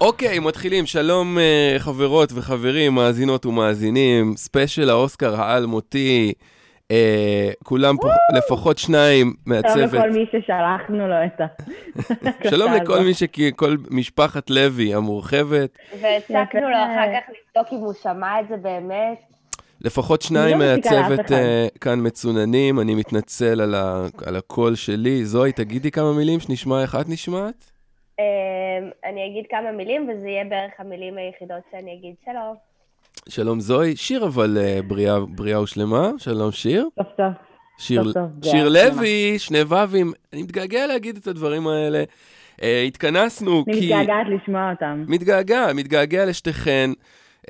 אוקיי, מתחילים. שלום אה, חברות וחברים, מאזינות ומאזינים. ספיישל האוסקר האלמותי. אה, כולם פה, לפחות שניים מהצוות. שלום לכל מי ששלחנו לו את ה... שלום לכל מי ש... כל משפחת לוי המורחבת. והצקנו לו אחר כך לבדוק אם הוא שמע את זה באמת. לפחות שניים לא מהצוות. אה, כאן מצוננים, אני מתנצל על ה- על הקול שלי. זוהי, תגידי כמה מילים שנשמע איך את נשמעת. אמ, אני אגיד כמה מילים, וזה יהיה בערך המילים היחידות שאני אגיד שלום. שלום זוהי. שיר אבל אה, בריאה, בריאה ושלמה. שלום שיר. סוף סוף. שיר, טוב, טוב, זה שיר. לוי, שני ו"ים. אני מתגעגע להגיד את הדברים האלה. אה, התכנסנו אני כי... מתגעגעת לשמוע אותם. מתגעגע, מתגעגע לשתיכן.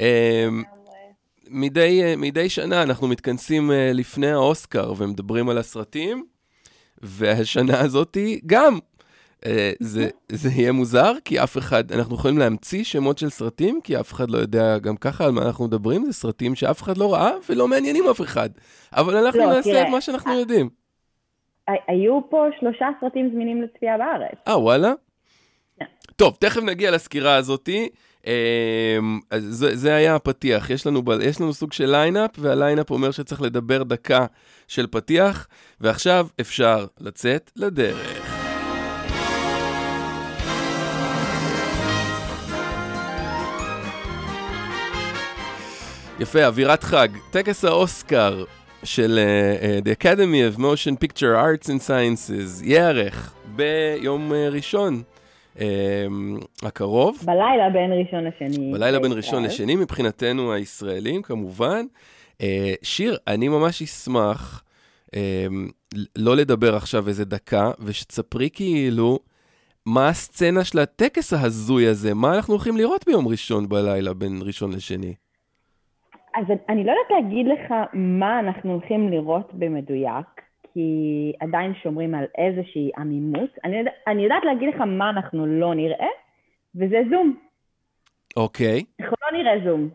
אה, מדי, אה, מדי שנה אנחנו מתכנסים אה, לפני האוסקר ומדברים על הסרטים, והשנה הזאתי גם. אה, זה, זה יהיה מוזר, כי אף אחד, אנחנו יכולים להמציא שמות של סרטים, כי אף אחד לא יודע גם ככה על מה אנחנו מדברים, זה סרטים שאף אחד לא ראה ולא מעניינים אף אחד. אבל אנחנו לא, נעשה תראה, את מה שאנחנו יודעים. ה- היו פה שלושה סרטים זמינים לצפייה בארץ. אה, וואלה? כן. טוב, תכף נגיע לסקירה הזאתי. אמ, זה, זה היה הפתיח. יש לנו, יש לנו סוג של ליינאפ, והליינאפ אומר שצריך לדבר דקה של פתיח, ועכשיו אפשר לצאת לדרך. יפה, אווירת חג. טקס האוסקר של uh, uh, The Academy of Motion Picture Arts and Sciences ייערך ביום uh, ראשון um, הקרוב, בלילה בין ראשון לשני. בלילה בין ראשון. לשני, מבחינתנו הישראלים כמובן. Uh, שיר, אני ממש אשמח um, לא לדבר עכשיו איזה דקה, ושתספרי כאילו מה הסצנה של הטקס ההזוי הזה, מה אנחנו הולכים לראות ביום ראשון בלילה בין ראשון לשני. אז אני לא יודעת להגיד לך מה אנחנו הולכים לראות במדויק, כי עדיין שומרים על איזושהי עמימות. אני, יודע, אני יודעת להגיד לך מה אנחנו לא נראה, וזה זום. אוקיי. אנחנו לא נראה זום.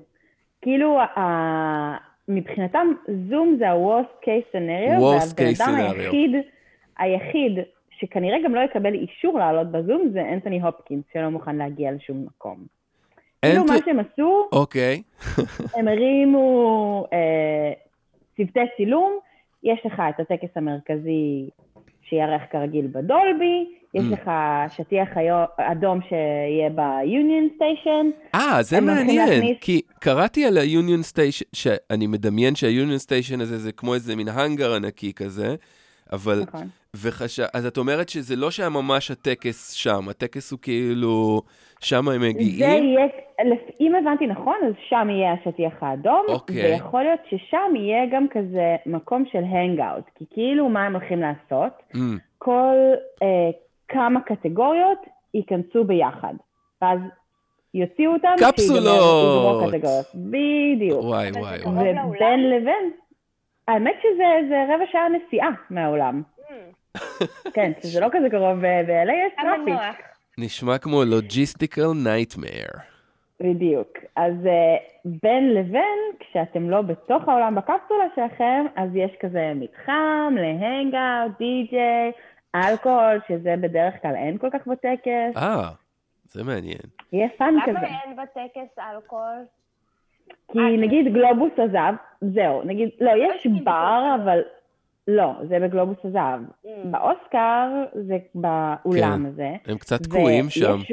כאילו, ה- מבחינתם, זום זה ה-Worst case scenario, והבן אדם. היחיד, היחיד שכנראה גם לא יקבל אישור לעלות בזום זה אנתוני הופקינס, שלא מוכן להגיע לשום מקום. כאילו מה שהם עשו, אוקיי. הם הרימו אה, צוותי צילום, יש לך את הטקס המרכזי שיארך כרגיל בדולבי, יש Mm. לך שטיח היו- אדום שיהיה ביוניון סטיישן, אה, זה מעניין, כי קראתי על ה-Union Station, שאני מדמיין שה-Union Station הזה זה כמו איזה מין האנגר ענקי כזה, אבל, נכון. וחש... אז את אומרת שזה לא שהיה ממש הטקס שם, הטקס הוא כאילו, שם הם זה מגיעים? יהיה, לפ- אם הבנתי נכון, אז שם יהיה השטיח האדום, אוקיי. ויכול להיות ששם יהיה גם כזה מקום של הנגאוט, כי כאילו מה הם הולכים לעשות? Mm, כל אה, כמה קטגוריות ייכנסו ביחד, ואז יוציאו אותם, קפסולות. בדיוק. וואי וואי זה וואי. ובין לבין, האמת שזה זה רבע שעה נסיעה מהעולם. כן, שזה לא כזה קרוב, ב-LA יש טראפיק. נשמע כמו logistical nightmare. בדיוק. אז אה, בין לבין, כשאתם לא בתוך העולם בקפסולה שלכם, אז יש כזה מתחם ל hangout, די-ג'יי, אלכוהול, שזה בדרך כלל אין כל כך בטקס. אה, זה מעניין. יהיה fun למה כזה. אין בטקס אלכוהול? כי אה, נגיד גלובוס הזהב, זהו, נגיד, לא, יש הייתי בר, אבל לא, זה בגלובוס הזהב. ממ. באוסקר זה באולם כן. הזה. הם קצת תקועים שם. ויש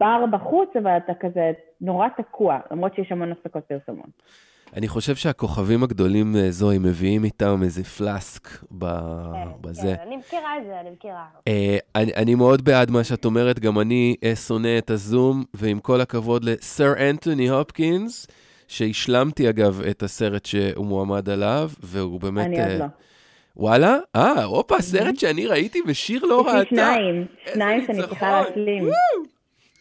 בר בחוץ, אבל אתה כזה נורא תקוע, למרות שיש המון הפסקות פרסומות. אני חושב שהכוכבים הגדולים, אה, זוהי, מביאים איתם איזה flask ב... כן, בזה. כן, אני מכירה את זה, אני מכירה. אה, אני, אני מאוד בעד מה שאת אומרת, גם אני אה, שונא את הזום, ועם כל הכבוד לסר אנטוני הופקינס, שהשלמתי אגב את הסרט שהוא מועמד עליו, והוא באמת... אני עוד אה, לא. וואלה? אה, הופה, סרט שאני ראיתי ושיר לא ראתה. שניים, שניים שאני. צריכה להשלים.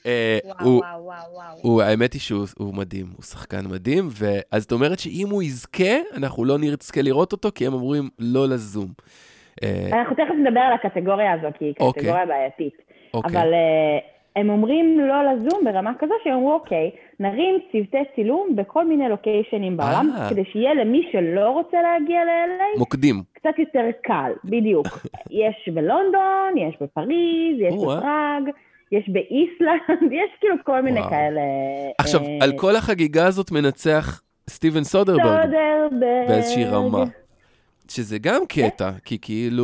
אה, וואו, הוא, וואו, וואו, האמת היא שהוא הוא מדהים, הוא שחקן מדהים, ואז את אומרת שאם הוא יזכה, אנחנו לא נזכה לראות אותו, כי הם אומרים לא לזום. אה, אנחנו תכף נדבר על הקטגוריה הזו, כי היא אוקיי. קטגוריה בעייתית. אוקיי. אבל אה, הם אומרים לא לזום ברמה כזו שהם אמרו, אוקיי, נרים צוותי צילום בכל מיני לוקיישנים בעולם, אה. כדי שיהיה למי שלא רוצה להגיע ל-LA, מוקדים. קצת יותר קל, בדיוק. יש בלונדון, יש בפריז, יש. בפראג, יש באיסלנד, יש כאילו כל מיני וואו. כאלה. עכשיו, אה, על כל החגיגה הזאת מנצח סטיבן סודרברג סודרברג. באיזושהי רמה. שזה גם קטע, כי כאילו...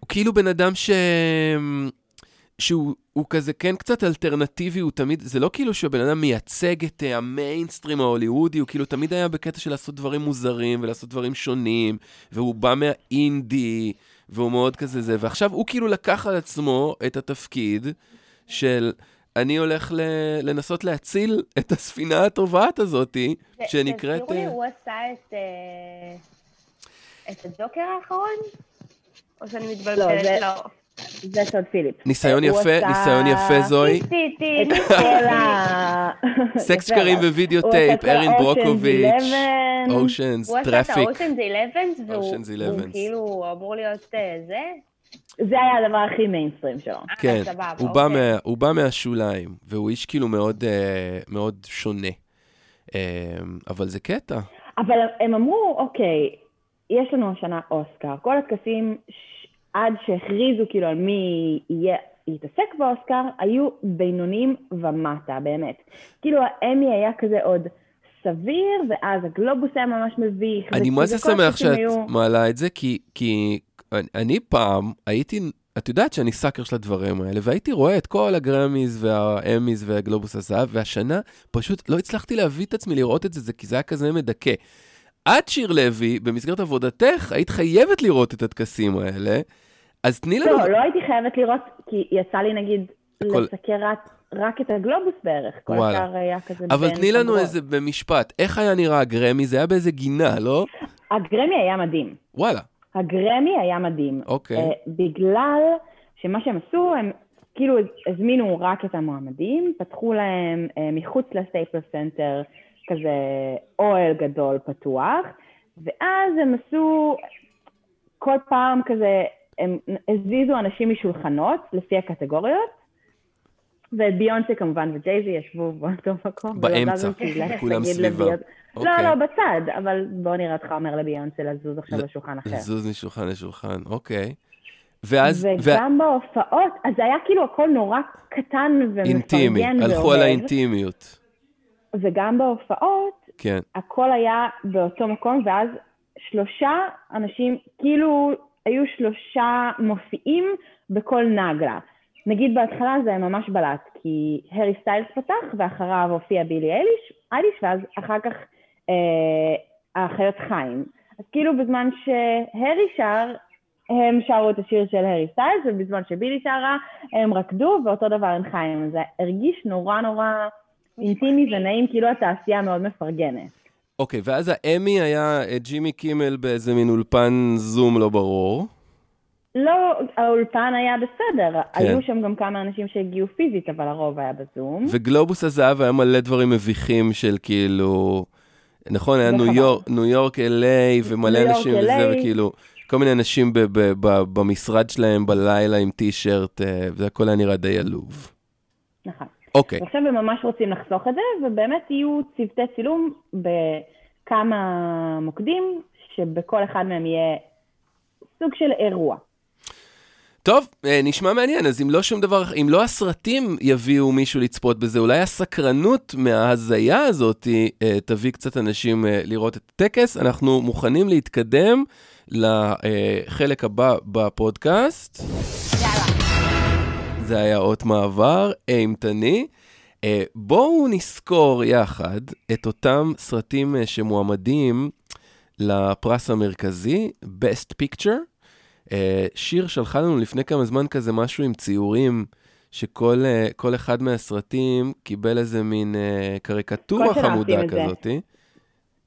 הוא כאילו בן אדם ש... שהוא הוא כזה כן קצת אלטרנטיבי, הוא תמיד, זה לא כאילו שהבן אדם מייצג את אה, המיינסטרים ההוליוודי, הוא כאילו תמיד היה בקטע של לעשות דברים מוזרים ולעשות דברים שונים, והוא בא מהאינדי, והוא מאוד כזה זה, ועכשיו הוא כאילו לקח על עצמו את התפקיד של אני הולך ל- לנסות להציל את הספינה הטובעת הזאתי, שנקראת... תזכירו לי, אה, הוא עשה את... אה, את הג'וקר האחרון? או שאני לא, מתבלבלת? זה- לא. זה טוד פיליפס. ניסיון יפה, ניסיון יפה זוהי. ניסי, טי, את ניסי. כל ה... סקס שקרים אבל. ווידאו טייפ, ארין ברוקוביץ', 11. Ocean's, הוא עשה את טראפיק. ה-Ocean's 11, והוא Ocean's והוא 11. כאילו אמור להיות אה, זה? זה היה הדבר הכי מיינסטרים שלו. אה, כן, הוא בא, אוקיי. מה, הוא בא מהשוליים, והוא איש כאילו מאוד, אה, מאוד שונה. אה, אבל זה קטע. אבל הם אמרו, אוקיי, יש לנו השנה אוסקר. כל הטקסים, עד שהכריזו כאילו על מי יהיה, יתעסק באוסקר, היו בינוניים ומטה, באמת. כאילו האמי היה כזה עוד סביר, ואז הגלובוס היה ממש מביך. אני וכאילו מה זה כל שמח שאת היו- מעלה את זה, כי, כי אני, אני פעם הייתי, את יודעת שאני סאקר של הדברים האלה, והייתי רואה את כל הגרמיז והאמיז והגלובוס הזהב, והשנה פשוט לא הצלחתי להביא את עצמי לראות את זה, זה כי זה היה כזה מדכא. את, שיר לוי, במסגרת עבודתך, היית חייבת לראות את הטקסים האלה, אז תני לנו... לא, לא הייתי חייבת לראות, כי יצא לי נגיד הכל- לסקר רק, רק את הגלובוס בערך. כל וואלה. השאר היה כזה אבל תני לנו פגרות. איזה במשפט, איך היה נראה הגרמי? זה היה באיזה גינה, לא? הגרמי היה מדהים. וואלה, הגרמי היה מדהים. אוקיי. אה, בגלל שמה שהם עשו, הם כאילו הזמינו רק את המועמדים, פתחו להם אה, מחוץ ל Staples Center כזה אוהל גדול פתוח, ואז הם עשו כל פעם כזה, הם הזיזו אנשים משולחנות לפי הקטגוריות, ואת ביונסה כמובן וג'ייזי ישבו באותו מקום. באמצע, כולם סביבה. לביונ- לא, אוקיי. לא, בצד, אבל בוא נראה אותך אומר לביונסה לזוז עכשיו לשולחן אחר. לזוז משולחן לשולחן, אוקיי. ואז, וגם בהופעות, אז זה היה כאילו הכל נורא קטן אינטימי, ומפרגן הלכו על האינטימיות. וגם בהופעות, כן. הכל היה באותו מקום, ואז שלושה אנשים, כאילו היו שלושה מופיעים בכל נגלה. נגיד בהתחלה זה ממש בלט, כי הרי סטיילס פתח, ואחריו הופיע בילי אייליש, אייליש ואז אחר כך אה, האחיות חיים. אז כאילו בזמן שהרי שר, הם שרו את השיר של הרי סטיילס, ובזמן שבילי שרה, הם רקדו, ואותו דבר עם חיים. זה הרגיש נורא נורא אינטימי ונעים, כאילו התעשייה מאוד מפרגנת. אוקיי, ואז האמי היה אה, ג'ימי קימל באיזה מין אולפן זום לא ברור. לא, האולפן היה בסדר, כן. היו שם גם כמה אנשים שהגיעו פיזית, אבל הרוב היה בזום. וגלובוס הזהב היה מלא דברים מביכים של כאילו... נכון, היה ניו וחבל. יורק, ניו יורק, LA, ומלא אנשים וזה. וכאילו, כל מיני אנשים ב- ב- ב- במשרד שלהם בלילה עם טי-שירט, אה, וזה הכל היה נראה די עלוב. נכון. אוקיי, ועכשיו הם ממש רוצים לחסוך את זה, ובאמת יהיו צוותי צילום בכמה מוקדים, שבכל אחד מהם יהיה סוג של אירוע. טוב, אה, נשמע מעניין, אז אם לא שום דבר, אם לא הסרטים יביאו מישהו לצפות בזה, אולי הסקרנות מההזיה הזאת אה, תביא קצת אנשים אה, לראות את הטקס. אנחנו מוכנים להתקדם לחלק הבא בפודקאסט. זה היה אות מעבר אימתני. אה, בואו נזכור יחד את אותם סרטים אה, שמועמדים לפרס המרכזי, Best Picture. אה, שיר שלחה לנו לפני כמה זמן כזה משהו עם ציורים, שכל כל אחד מהסרטים קיבל איזה מין אה, קריקטורה חמודה עושים את זה. כזאת.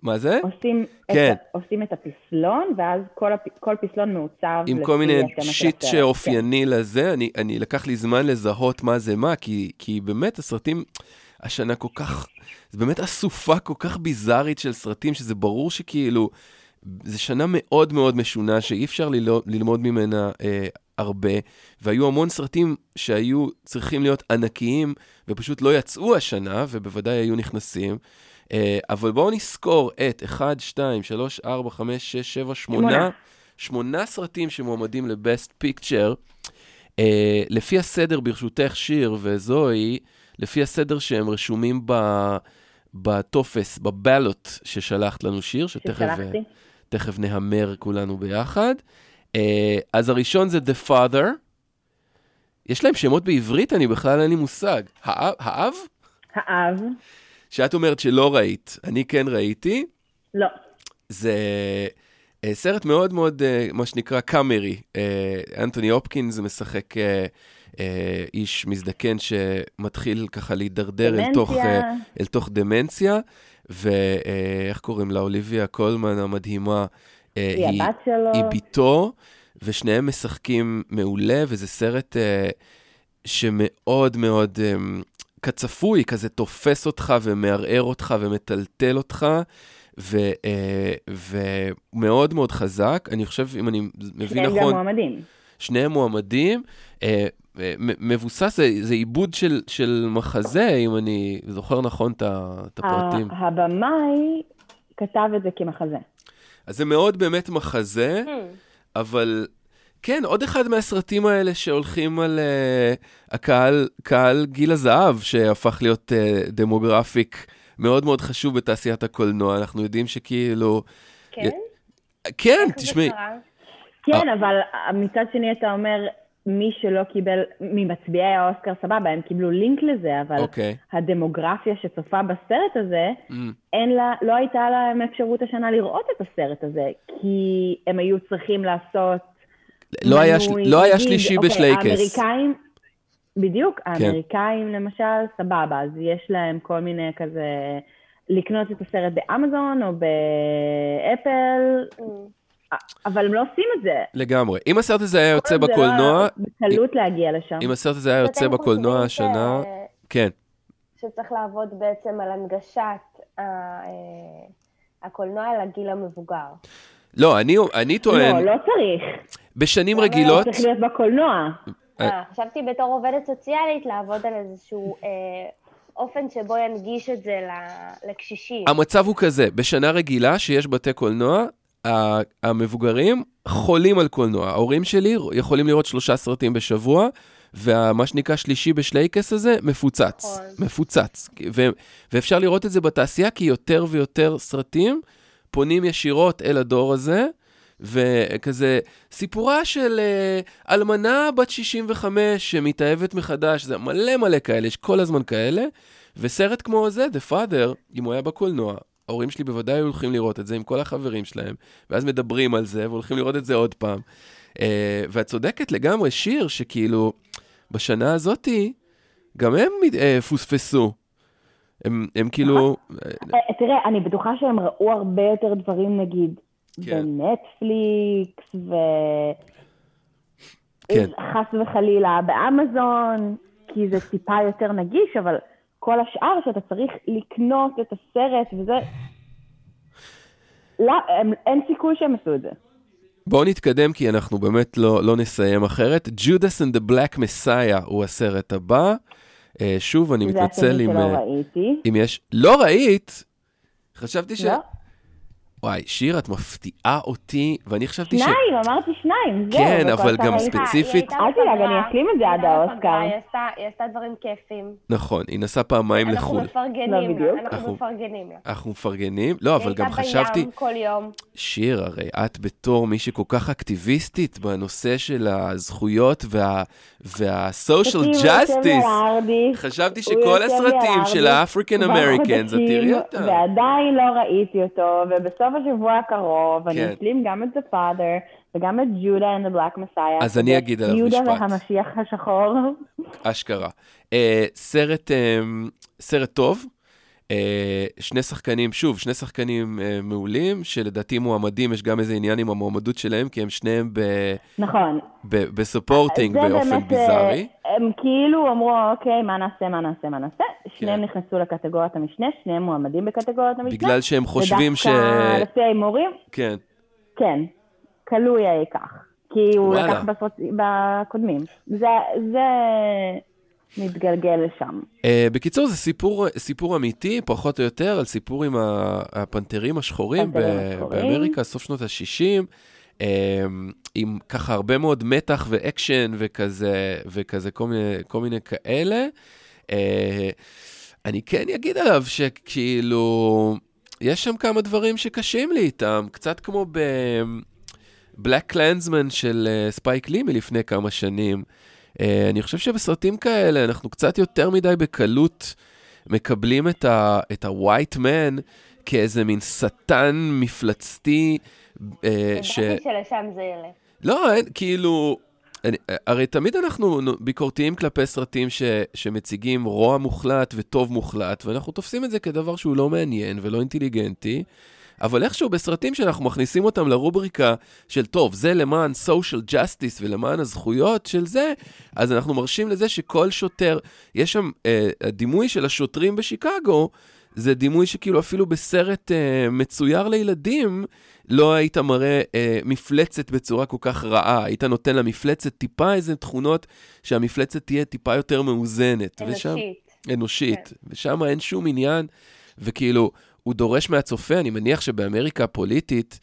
מה זה? עושים, כן. את, עושים את הפסלון, ואז כל, הפ, כל פסלון מעוצב עם כל מיני שיט. שאופייני לזה, אני, אני לקח לי זמן לזהות מה זה מה, כי, כי באמת הסרטים השנה כל כך, זה באמת אסופה כל כך ביזארית של סרטים, שזה ברור שכאילו, זו שנה מאוד מאוד משונה, שאי אפשר ללמוד, ללמוד ממנה אה, הרבה, והיו המון סרטים שהיו צריכים להיות ענקיים, ופשוט לא יצאו השנה, ובוודאי היו נכנסים. אה, אבל בואו נזכור את 1, 2, 3, 4, 5, 6, 7, 8, שמונה. שמונה סרטים שמועמדים ל-Best Picture. אה, לפי הסדר, ברשותך, שיר וזוהי, לפי הסדר שהם רשומים ב... בטופס, בבלוט ששלחת לנו שיר, שתכף. תכף נהמר כולנו ביחד. אה, אז הראשון זה The Father. יש להם שמות בעברית? אני בכלל אין לי מושג. האב? האב? האב, שאת אומרת שלא ראית, אני כן ראיתי. לא. זה אה, סרט מאוד מאוד, אה, מה שנקרא, קאמרי. אנטוני הופקינס משחק איש מזדקן שמתחיל ככה להידרדר אל תוך, אל תוך דמנציה, ואיך קוראים לה? אוליביה קולמן המדהימה. אה, היא הבת שלו. היא בתו, ושניהם משחקים מעולה, וזה סרט אה, שמאוד מאוד אה, כצפוי, כזה תופס אותך ומערער אותך ומטלטל אותך, ו, אה, ומאוד מאוד חזק. אני חושב, אם אני מבין שניהם גם נכון, מועמדים. שניהם מועמדים. מ- מבוסס, זה, זה עיבוד של, של מחזה, אם אני זוכר נכון את הפרטים. הבמאי כתב את זה כמחזה. אז זה מאוד באמת מחזה, אבל כן, עוד אחד מהסרטים האלה שהולכים על uh, הקהל, קהל גיל הזהב, שהפך להיות uh, דמוגרפיק מאוד מאוד חשוב בתעשיית הקולנוע. אנחנו יודעים שכאילו... כן? כן, תשמעי? כן, אבל מצד שני אתה אומר, מי שלא קיבל, ממצביעי האוסקר סבבה, הם קיבלו לינק לזה, אבל אוקיי. הדמוגרפיה שצופה בסרט הזה, Mm, אין לה, לא הייתה להם אפשרות השנה לראות את הסרט הזה, כי הם היו צריכים לעשות... לא היה, מנוי, לא היה שלישי אוקיי, בשלייקס. כן. האמריקאים, בדיוק, האמריקאים למשל, סבבה, אז יש להם כל מיני כזה, לקנות את הסרט באמזון או באפל, Mm. אבל הם לא עושים את זה. לגמרי. אם הסרט הזה היה יוצא זה לא בקולנוע, בקלות להגיע לשם. אם הסרט הזה היה יוצא בקולנוע השנה, כן. שצריך לעבוד בעצם על הנגשת אה, הקולנוע לגיל המבוגר. לא, אני, אני לא, טוען, לא צריך. בשנים למה לא? רגילות, צריך להיות בקולנוע. אה, חשבתי בתור עובדת סוציאלית לעבוד על איזשהו אה, אופן שבו ינגיש את זה לקשישים. המצב הוא כזה, בשנה רגילה שיש בתי קולנוע, המבוגרים חולים על קולנוע. ההורים שלי יכולים לראות שלושה סרטים בשבוע, ומה שנקרא שלישי בשלייקס הזה, מפוצץ. נכון. מפוצץ. ו- ואפשר לראות את זה בתעשייה, כי יותר ויותר סרטים פונים ישירות אל הדור הזה, וכזה, סיפורה של uh, אלמנה בת 65 שמתאהבת מחדש, זה מלא מלא כאלה, יש כל הזמן כאלה, וסרט כמו זה, The Father, אם הוא היה בקולנוע, ההורים שלי בוודאי הולכים לראות את זה עם כל החברים שלהם, ואז מדברים על זה, והולכים לראות את זה עוד פעם. Uh, ואת צודקת לגמרי, שיר שכאילו, בשנה הזאתי, גם הם uh, פוספסו. הם, הם כאילו, אה, תראה, אני בטוחה שהם ראו הרבה יותר דברים, נגיד, כן. בנטפליקס, ו... כן. חס וחלילה באמזון, כי זה טיפה יותר נגיש, אבל כל השאר שאתה צריך לקנות את הסרט וזה... לא, הם, אין סיכוי שהם עשו את זה. בואו נתקדם, כי אנחנו באמת לא, לא נסיים אחרת. Judas and the Black Messiah הוא הסרט הבא. Uh, שוב, אני זה מתנצל אם, שלא אה, ראיתי. אם יש... לא ראית? חשבתי ש... לא? וואי, שיר, את מפתיעה אותי, ואני חשבתי ש... שניים, אמרתי שניים, זהו. כן, אבל גם. ספציפית- היא אל תדאג, אני אשלים את זה היא עד האוסקר. היא עשתה- היא דברים כיפים. נכון, היא נסעה פעמיים אנחנו לחו"ל. מפרגנים לא, לה, בדיוק. אנחנו אנחנו- מפרגנים לה. אנחנו מפרגנים. לא, אבל גם היא חשבתי... הייתה בים כל יום. שיר, הרי את בתור מישהי כל כך אקטיביסטית בנושא של הזכויות וה... וה-social justice, חשבתי שכל הסרטים של האפריקן אמריקנס, את חודשים, תראי אותם. ועדיין לא ראיתי אותו, ובסוף השבוע הקרוב כן. אני אשלים גם את The Father וגם את Judah and the Black Messiah. אז אני אגיד עליו יהודה משפט. והמשיח השחור. אשכרה. אה, סרט, אה, סרט טוב. אה, שני שחקנים, שוב, שני שחקנים אה, מעולים, שלדעתי מועמדים, יש גם איזה עניין עם המועמדות שלהם, כי הם שניהם נכון. בסופורטינג זה באופן באמת, ביזארי. אה, הם כאילו אמרו, אוקיי, מה נעשה, מה נעשה, מה נעשה. שניהם כן. נכנסו לקטגוריית המשנה, שניהם מועמדים בקטגוריית המשנה. בגלל שהם חושבים ש... ודווקא לפי ההימורים, כן. כן, קלוי ייקח. כי הוא. לקח בקודמים. זה, זה מתגלגל לשם. Uh, בקיצור, זה סיפור, סיפור אמיתי, פחות או יותר, על סיפור עם הפנתרים השחורים, ב- פנתרים השחורים. באמריקה, סוף שנות ה-60. עם ככה הרבה מאוד מתח ואקשן וכזה, וכזה כל מיני, כל מיני כאלה. אני כן אגיד עליו שכאילו, יש שם כמה דברים שקשים לי איתם, קצת כמו ב... BlacKkKlansman של ספייק אה, לי מלפני כמה שנים. אה, אני חושב שבסרטים כאלה אנחנו קצת יותר מדי בקלות מקבלים את ה white man כאיזה מין שטן מפלצתי. Uh, ש... שלשם זה ילך. לא, אין, כאילו, אני, הרי תמיד אנחנו ביקורתיים כלפי סרטים ש, שמציגים רוע מוחלט וטוב מוחלט, ואנחנו תופסים את זה כדבר שהוא לא מעניין ולא אינטליגנטי. אבל איכשהו בסרטים שאנחנו מכניסים אותם לרובריקה של טוב, זה למען social justice ולמען הזכויות של זה, אז אנחנו מרשים לזה שכל שוטר, יש שם, אה, הדימוי של השוטרים בשיקגו, זה דימוי שכאילו אפילו בסרט אה, מצויר לילדים, לא היית מראה אה, מפלצת בצורה כל כך רעה, היית נותן למפלצת טיפה איזה תכונות שהמפלצת תהיה טיפה יותר מאוזנת. אנושית. ושם, אנושית. כן. ושם אין שום עניין, וכאילו, הוא דורש מהצופה, אני מניח שבאמריקה הפוליטית,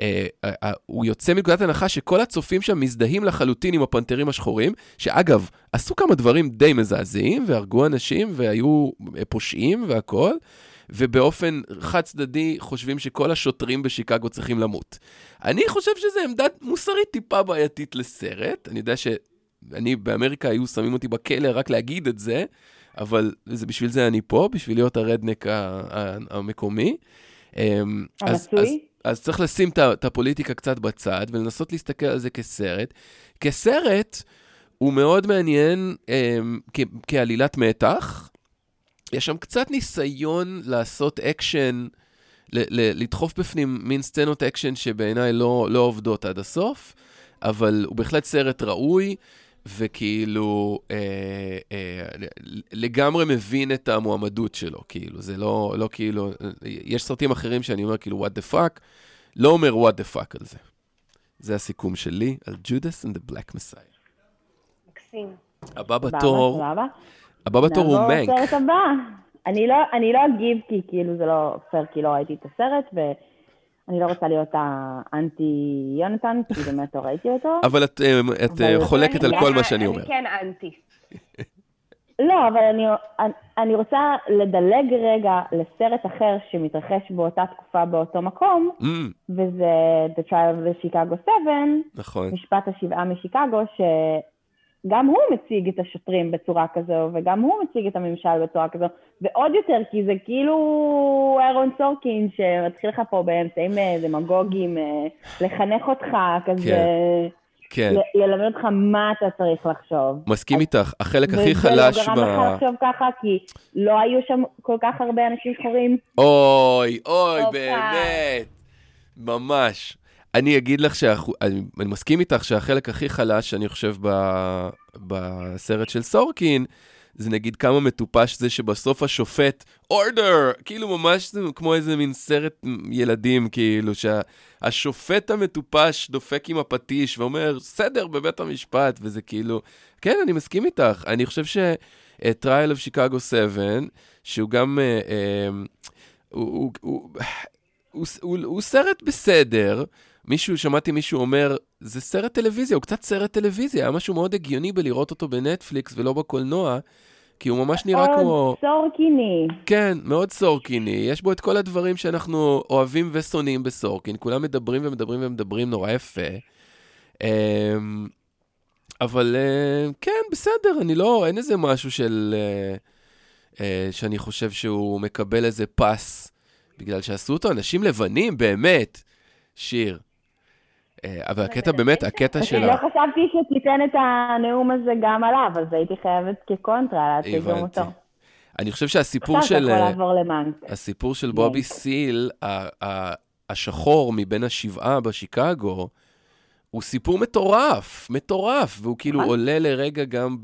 אה, אה, אה, הוא יוצא מנקודת הנחה שכל הצופים שם מזדהים לחלוטין עם הפנתרים השחורים, שאגב, עשו כמה דברים די מזעזעים, והרגו אנשים, והיו אה, פושעים והכול, ובאופן חד צדדי חושבים שכל השוטרים בשיקגו צריכים למות. אני חושב שזו עמדה מוסרית טיפה בעייתית לסרט, אני יודע שאני באמריקה היו שמים אותי בכלא רק להגיד את זה, אבל זה, בשביל זה אני פה, בשביל להיות הרדנק המקומי. אמ, המצוי? אז, אז, אז צריך לשים את הפוליטיקה קצת בצד ולנסות להסתכל על זה כסרט. כסרט, הוא מאוד מעניין אמ, כ- כעלילת מתח. יש שם קצת ניסיון לעשות אקשן, ל- ל- לדחוף בפנים מין סצנות אקשן שבעיניי לא, לא עובדות עד הסוף, אבל הוא בהחלט סרט ראוי. וכאילו אה, אה, לגמרי מבין את המועמדות שלו, כאילו, זה לא, לא כאילו, יש סרטים אחרים שאני אומר כאילו, what the fuck, לא אומר what the fuck על זה. זה הסיכום שלי על ג'ודס and the Black Messiah. מקסים. הבא בתור, הבא בתור הוא מנק. נעבור לסרט הבא. אני לא, אני לא אגיב כי כאילו זה לא פייר, כי לא ראיתי את הסרט, ו... אני לא רוצה להיות האנטי יונתן, כי באמת לא ראיתי אותו. אבל את, אה, את אה, חולקת על כל מה שאני אומר. אני כן אנטי. לא, אבל אני, אני רוצה לדלג רגע לסרט אחר שמתרחש באותה תקופה באותו מקום, mm. וזה The Trial of the Chicago 7, נכון. משפט השבעה משיקגו, ש... גם הוא מציג את השוטרים בצורה כזו, וגם הוא מציג את הממשל בצורה כזו, ועוד יותר, כי זה כאילו אהרון סורקין שמתחיל לך פה באמצעים אה, דמגוגיים, אה, לחנך אותך, כזה... כן. כן. ללמד אותך מה אתה צריך לחשוב. מסכים איתך, החלק הכי חלש ב... וזה לא גרם לך לחשוב ככה, כי לא היו שם כל כך הרבה אנשים שחורים. אוי, אוי, באמת. ממש. אני אגיד לך שאני מסכים איתך שהחלק הכי חלש, אני חושב, ב, בסרט של סורקין, זה נגיד כמה מטופש זה שבסוף השופט, אורדר! כאילו ממש זה כמו איזה מין סרט ילדים, כאילו, שהשופט המטופש דופק עם הפטיש ואומר, בסדר, בבית המשפט, וזה כאילו... כן, אני מסכים איתך. אני חושב ש... Trial of Chicago 7, שהוא גם... אה, אה, הוא, הוא, הוא, הוא, הוא, הוא סרט בסדר, מישהו, שמעתי מישהו אומר, זה סרט טלוויזיה, הוא קצת סרט טלוויזיה, היה משהו מאוד הגיוני בלראות אותו בנטפליקס ולא בקולנוע, כי הוא ממש נראה מאוד כמו... מאוד סורקיני. כן, מאוד סורקיני. יש בו את כל הדברים שאנחנו אוהבים ושונאים בסורקין. כולם מדברים ומדברים ומדברים נורא יפה. אמ, אבל אה, כן, בסדר, אני לא, אין איזה משהו של... אה, אה, שאני חושב שהוא מקבל איזה פס, בגלל שעשו אותו אנשים לבנים, באמת. שיר. אה, אבל הקטע באמת, הקטע של. לא חשבתי שתיתן את הנאום הזה גם עליו, אז הייתי חייבת כקונטרה להציג גם אותו. אני חושב שהסיפור של... אתה יכול לעבור למאנק. הסיפור של בובי סיל, השחור מבין השבעה בשיקגו, הוא סיפור מטורף, מטורף, והוא כאילו נכון. עולה לרגע גם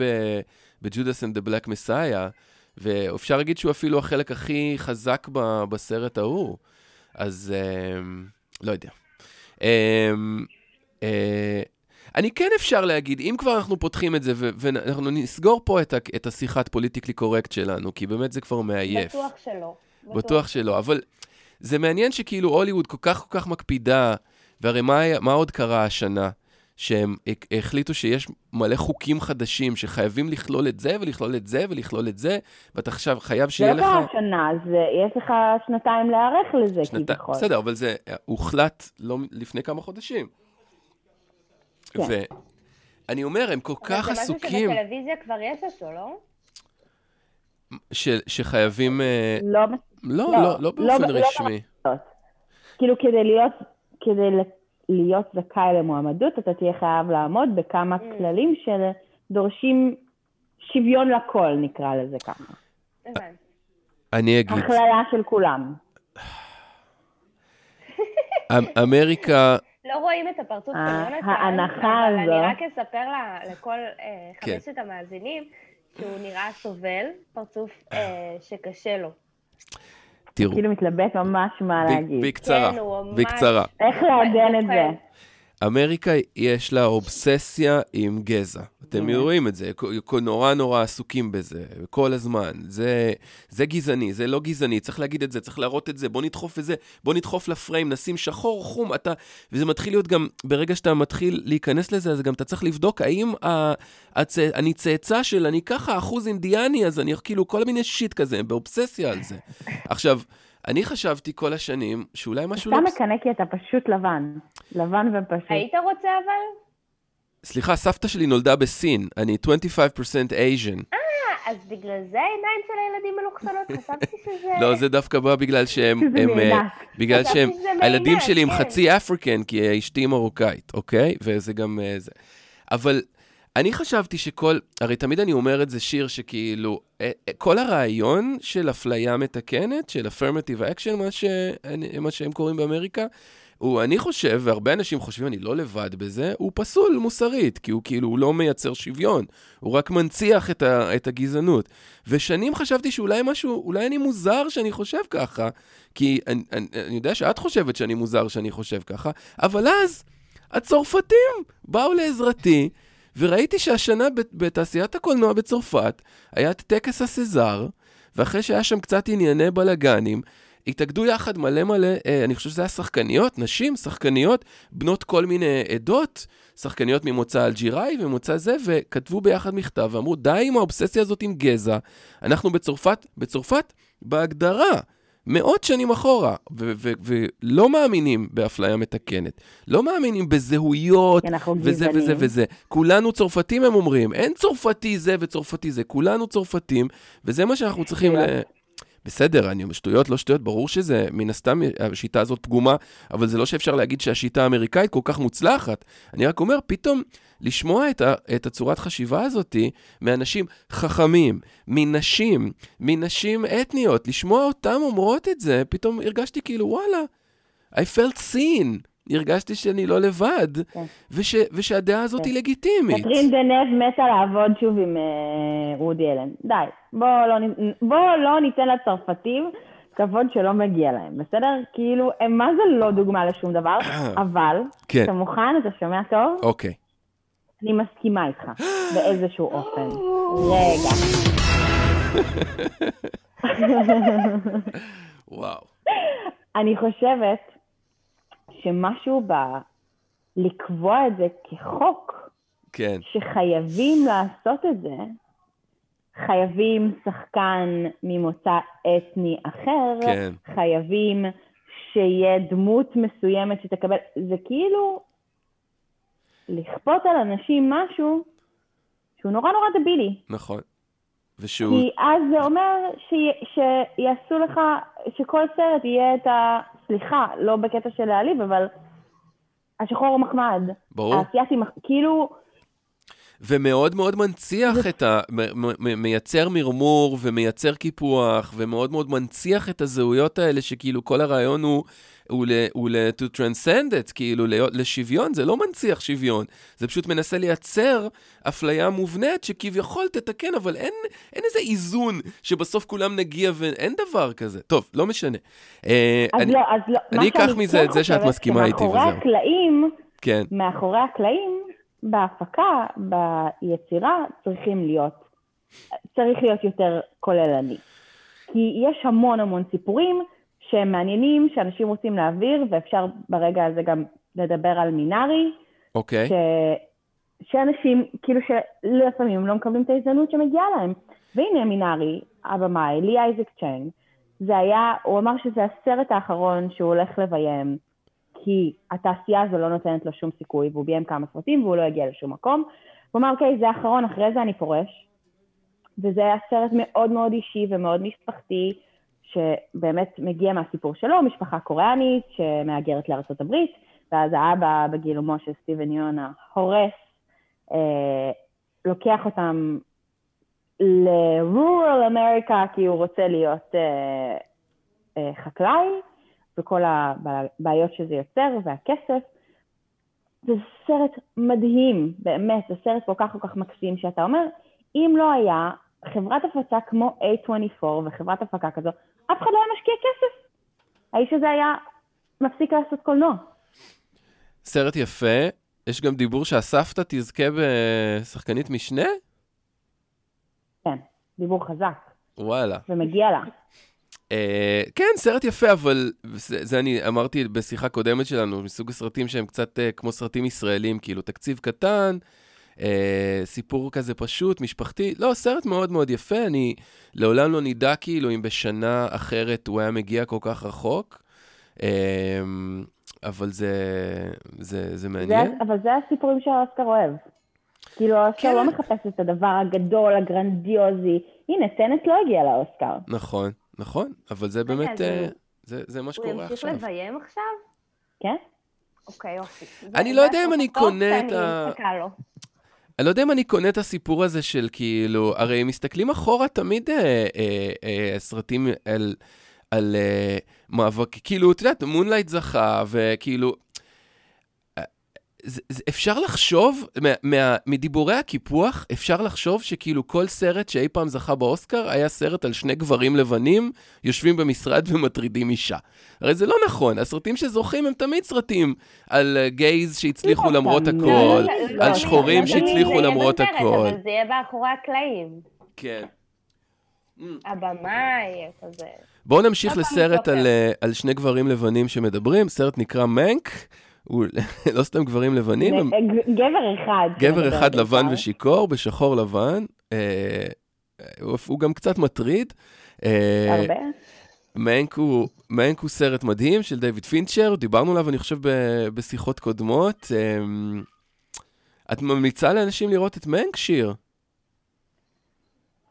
ב Judas and the Black Messiah, ואפשר להגיד שהוא אפילו החלק הכי חזק בסרט ההוא. אז אה, לא יודע. אמ, אה, אני כן אפשר להגיד, אם כבר אנחנו פותחים את זה, ואנחנו נסגור פה את, את השיחת פוליטיקלי קורקט שלנו, כי באמת זה כבר מעייף. בטוח שלא. בטוח שלא, אבל זה מעניין שכאילו הוליווד כל כך כל כך מקפידה והרי מה, מה עוד קרה השנה? שהם החליטו שיש מלא חוקים חדשים שחייבים לכלול את זה ולכלול את זה ולכלול את זה, ואתה עכשיו חייב זה שיהיה לא לך... קרה השנה, אז אה, יש לך שנתיים להיערך לזה שנת... כביכול. בסדר, אבל זה אה, הוחלט לא לפני כמה חודשים. כן. ואני אומר, הם כל כך אבל זה עסוקים משהו שבטלוויזיה כבר יש אותו, לא? ש... שחייבים... אה, לא לא, לא, לא, לא לא באופן לא רשמי. כאילו כדי להיות, כדי להיות זכאי למועמדות, אתה תהיה חייב לעמוד בכמה Mm. כללים שדורשים שוויון לכל, נקרא לזה ככה. אני אגיד, הכללה של כולם. אמ- אמריקה, לא רואים את הפרצוף של ה- יונתן, ההנחה אבל אני הזו- רק אספר לכל אה, כן. חמשת המאזינים שהוא נראה סובל, פרצוף אה, שקשה לו. תראו, כאילו מתלבט ממש מה להגיד. בקצרה, ממש- בקצרה. איך לעדן את זה? אמריקה יש לה אובססיה עם גזע. אתם. רואים את זה, נורא נורא עסוקים בזה, כל הזמן. זה, זה גזעני, זה לא גזעני, צריך להגיד את זה, צריך להראות את זה, בוא נדחוף את זה, בוא נדחוף לפריים, נשים שחור, חום, אתה... וזה מתחיל להיות גם, ברגע שאתה מתחיל להיכנס לזה, אז גם אתה צריך לבדוק האם ה, הצ... אני צאצא של, אני ככה אחוז אינדיאני, אז אני כאילו כל מיני שיט כזה, באובססיה על זה. עכשיו, אני חשבתי כל השנים שאולי משהו אתה לא... מקנא כי אתה פשוט לבן. לבן ופשוט. היית רוצה אבל? סליחה, סבתא שלי נולדה בסין, אני 25% אייז'ן. אה, אז בגלל זה העיניים של הילדים מלוכסנות? חשבתי שזה... לא, זה דווקא בא בגלל שהם... שזה אה, נאנס. בגלל שהם... הילדים שלי הם כן. חצי אפריקן, כי אשתי מרוקאית, אוקיי? וזה גם אה, זה. אבל אני חשבתי שכל... הרי תמיד אני אומר את זה, שיר, שכאילו... אה, אה, כל הרעיון של אפליה מתקנת, של affirmative action, מה, ש... מה שהם קוראים באמריקה, הוא, אני חושב, והרבה אנשים חושבים, אני לא לבד בזה, הוא פסול מוסרית, כי הוא כאילו, הוא לא מייצר שוויון, הוא רק מנציח את, ה, את הגזענות. ושנים חשבתי שאולי משהו, אולי אני מוזר שאני חושב ככה, כי אני, אני, אני יודע שאת חושבת שאני מוזר שאני חושב ככה, אבל אז הצרפתים באו לעזרתי, וראיתי שהשנה בת- בתעשיית הקולנוע בצרפת היה את טקס הסזאר, ואחרי שהיה שם קצת ענייני בלאגנים, התאגדו יחד מלא מלא, אה, אני חושב שזה היה שחקניות, נשים, שחקניות, בנות כל מיני עדות, שחקניות ממוצא אלג'יראי וממוצא זה, וכתבו ביחד מכתב ואמרו, די עם האובססיה הזאת עם גזע, אנחנו בצרפת, בצרפת, בהגדרה, מאות שנים אחורה, ולא מאמינים באפליה מתקנת, לא מאמינים בזהויות, וזה וזה. וזה. כולנו צרפתים, הם אומרים. אין צרפתי זה וצרפתי זה, כולנו צרפתים, וזה מה שאנחנו צריכים ל... בסדר, אני אומר שטויות, לא שטויות, ברור שזה, מן הסתם השיטה הזאת פגומה, אבל זה לא שאפשר להגיד שהשיטה האמריקאית כל כך מוצלחת. אני רק אומר, פתאום לשמוע את, ה, את הצורת חשיבה הזאת מאנשים חכמים, מנשים, מנשים אתניות, לשמוע אותם אומרות את זה, פתאום הרגשתי כאילו, וואלה, I felt seen. הרגשתי שאני לא לבד, כן. וש, ושהדעה הזאת כן. היא לגיטימית. קטרין דנב מתה לעבוד שוב עם אה, רודי אלן. די. בואו לא, בוא לא ניתן לצרפתים כבוד שלא מגיע להם, בסדר? כאילו, הם מה זה לא דוגמה לשום דבר, אבל, כן. אתה מוכן? אתה שומע טוב? אוקיי. אני מסכימה איתך, באיזשהו אופן. רגע. וואו. אני חושבת שמשהו ב... לקבוע את זה כחוק, כן, שחייבים לעשות את זה, חייבים שחקן ממוצא אתני אחר, כן. חייבים שיהיה דמות מסוימת שתקבל, זה כאילו לכפות על אנשים משהו שהוא נורא נורא דבילי. נכון. ושהוא... כי אז זה אומר ש... שיעשו לך, שכל סרט יהיה את ה... סליחה, לא בקטע של להעליב, אבל השחור הוא מחמד. ברור. האסייתי, מח- כאילו, ומאוד מאוד מנציח את ה... מייצר מרמור ומייצר קיפוח, ומאוד מאוד מנציח את הזהויות האלה, שכאילו כל הרעיון הוא... הוא, ל, הוא ל, to transcend it, כאילו להיות, לשוויון, זה לא מנציח שוויון, זה פשוט מנסה לייצר אפליה מובנית שכביכול תתקן, אבל אין, אין איזה איזון שבסוף כולם נגיע ואין דבר כזה. טוב, לא משנה. אה, אז אני, לא, אז לא. אני אקח מזה כן את זה שאת מסכימה איתי, וזהו. הקלעים, כן, מאחורי הקלעים, בהפקה, ביצירה, צריכים להיות, צריך להיות יותר כוללני. כי יש המון המון סיפורים שהם מעניינים, שאנשים רוצים להעביר, ואפשר ברגע הזה גם לדבר על מינארי, אוקיי. ש... שאנשים, כאילו שלפעמים לא מקבלים את ההזדמנות שמגיעה להם. והנה מינארי, הבמאי, לי אייזק צ'נג, זה היה, הוא אמר שזה הסרט האחרון שהוא הולך לביים, כי התעשייה הזו לא נותנת לו שום סיכוי, והוא ביים כמה סרטים והוא לא הגיע לשום מקום. הוא אמר, אוקיי, זה האחרון, אחרי זה אני פורש. וזה היה סרט מאוד מאוד אישי ומאוד משפחתי, שבאמת מגיע מהסיפור שלו, משפחה קוריאנית שמהגרת הברית, ואז האבא בגילומו של סטיבן יונה הורס, אה, לוקח אותם ל-rural אמריקה כי הוא רוצה להיות אה, אה, חקלאי, וכל הבעיות שזה יוצר, והכסף. זה סרט מדהים, באמת, זה סרט כל כך כל כך מקסים, שאתה אומר, אם לא היה חברת הפצה כמו A24 וחברת הפקה כזו, אף אחד לא היה משקיע כסף. האיש הזה היה מפסיק לעשות קולנוע. סרט יפה. יש גם דיבור שהסבתא תזכה בשחקנית משנה? כן, דיבור חזק. וואלה. ומגיע לה. Uh, כן, סרט יפה, אבל זה, זה אני אמרתי בשיחה קודמת שלנו, מסוג הסרטים שהם קצת uh, כמו סרטים ישראלים, כאילו תקציב קטן, uh, סיפור כזה פשוט, משפחתי. לא, סרט מאוד מאוד יפה, אני לעולם לא נדע כאילו אם בשנה אחרת הוא היה מגיע כל כך רחוק, uh, אבל זה, זה, זה מעניין. זה, אבל זה הסיפורים שהאוסקר אוהב. כאילו, האוסקר כן. לא מחפש את הדבר הגדול, הגרנדיוזי. הנה, טנט לא הגיע לאוסקר. נכון, נכון, אבל זה באמת, אז הוא- אה, זה, זה מה הוא שקורה ימשיך עכשיו. לביים עכשיו? כן? אוקיי, יופי. אני זה- לא זה יודע אם אני קונה את ה-. אני לא יודע אם אני קונה את הסיפור הזה של כאילו, הרי מסתכלים אחורה תמיד אה, אה, אה, סרטים על, על אה, מאבק, כאילו, את יודעת, מונלייט זכה, וכאילו... זה, זה, אפשר לחשוב, מה, מה, מדיבורי הקיפוח, אפשר לחשוב שכאילו כל סרט שאי פעם זכה באוסקר היה סרט על שני גברים לבנים יושבים במשרד ומטרידים אישה. הרי זה לא נכון, הסרטים שזוכים הם תמיד סרטים על אה, גייז שהצליחו לא למרות. הכל, לא, לא, על לא, שחורים לא, שהצליחו למרות הכל. אבל זה יהיה מאחורי הקלעים. כן. הבמאי, כזה. בואו נמשיך פעם לסרט. על, אה, על שני גברים לבנים שמדברים, סרט נקרא מנק, הוא לא סתם גברים לבנים, הם ג- גבר אחד. גבר שמדבר אחד לבן. ושיכור, בשחור לבן, אה, הוא- הוא גם קצת מטריד. אה, הרבה. מנק הוא, מנק הוא סרט מדהים של דיוויד פינצ'ר, דיברנו עליו, אני חושב, ב- בשיחות קודמות. אה, את ממליצה לאנשים לראות את מנק, שיר?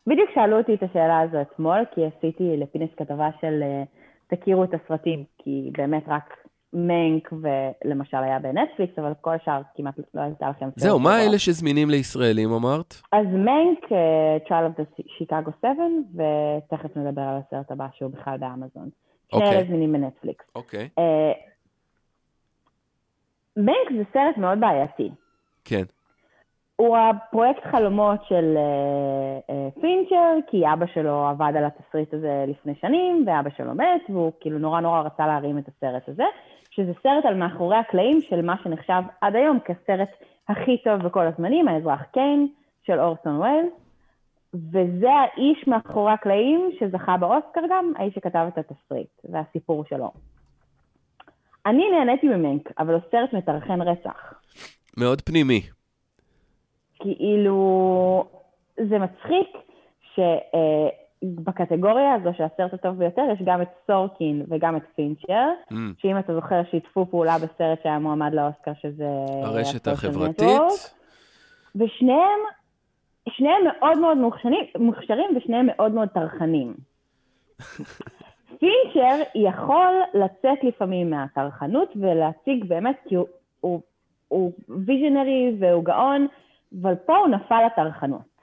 בדיוק שאלו אותי את השאלה הזו אתמול, כי עשיתי לפינס כתבה של אה, תכירו את הסרטים, כי באמת רק מנק ולמשל היה בנטפליקס, אבל כל השאר כמעט לא הייתה לכם. זהו, מה. אלה שזמינים לישראלים, אמרת? אז מנק, אה, Trial of the Chicago 7, ותכף נדבר על הסרט הבא שהוא בכלל באמזון. שני אוקיי. אלה זמינים בנטפליקס. אוקיי. אה, מנק זה סרט מאוד בעייתי. כן. הוא הפרויקט חלומות של אה, פינצ'ר, כי אבא שלו עבד על התסריט הזה לפני שנים, ואבא שלו מת, והוא כאילו נורא נורא רצה להרים את הסרט הזה, שזה סרט על מאחורי הקלעים של מה שנחשב עד היום כסרט הכי טוב בכל הזמנים, האזרח קיין של אורסון ווילס, וזה האיש מאחורי הקלעים שזכה באוסקר גם, האיש שכתב את התסריט והסיפור שלו. אני נהניתי ממנק, אבל הוא סרט מטרחן רצח. מאוד פנימי. כאילו, זה מצחיק שבקטגוריה הזו של הסרט הטוב ביותר, יש גם את סורקין וגם את פינצ'ר, Mm. שאם אתה זוכר שיתפו פעולה בסרט שהיה מועמד לאוסקר, שזה... הרשת החברתית. ושניהם, שניהם מאוד מאוד מוכשרים, מוכשרים ושניהם מאוד מאוד טרחנים. פינצ'ר יכול לצאת לפעמים מהטרחנות ולהציג באמת, כי הוא, הוא, הוא ויז'נרי והוא גאון, אבל פה הוא נפל לטרחנות.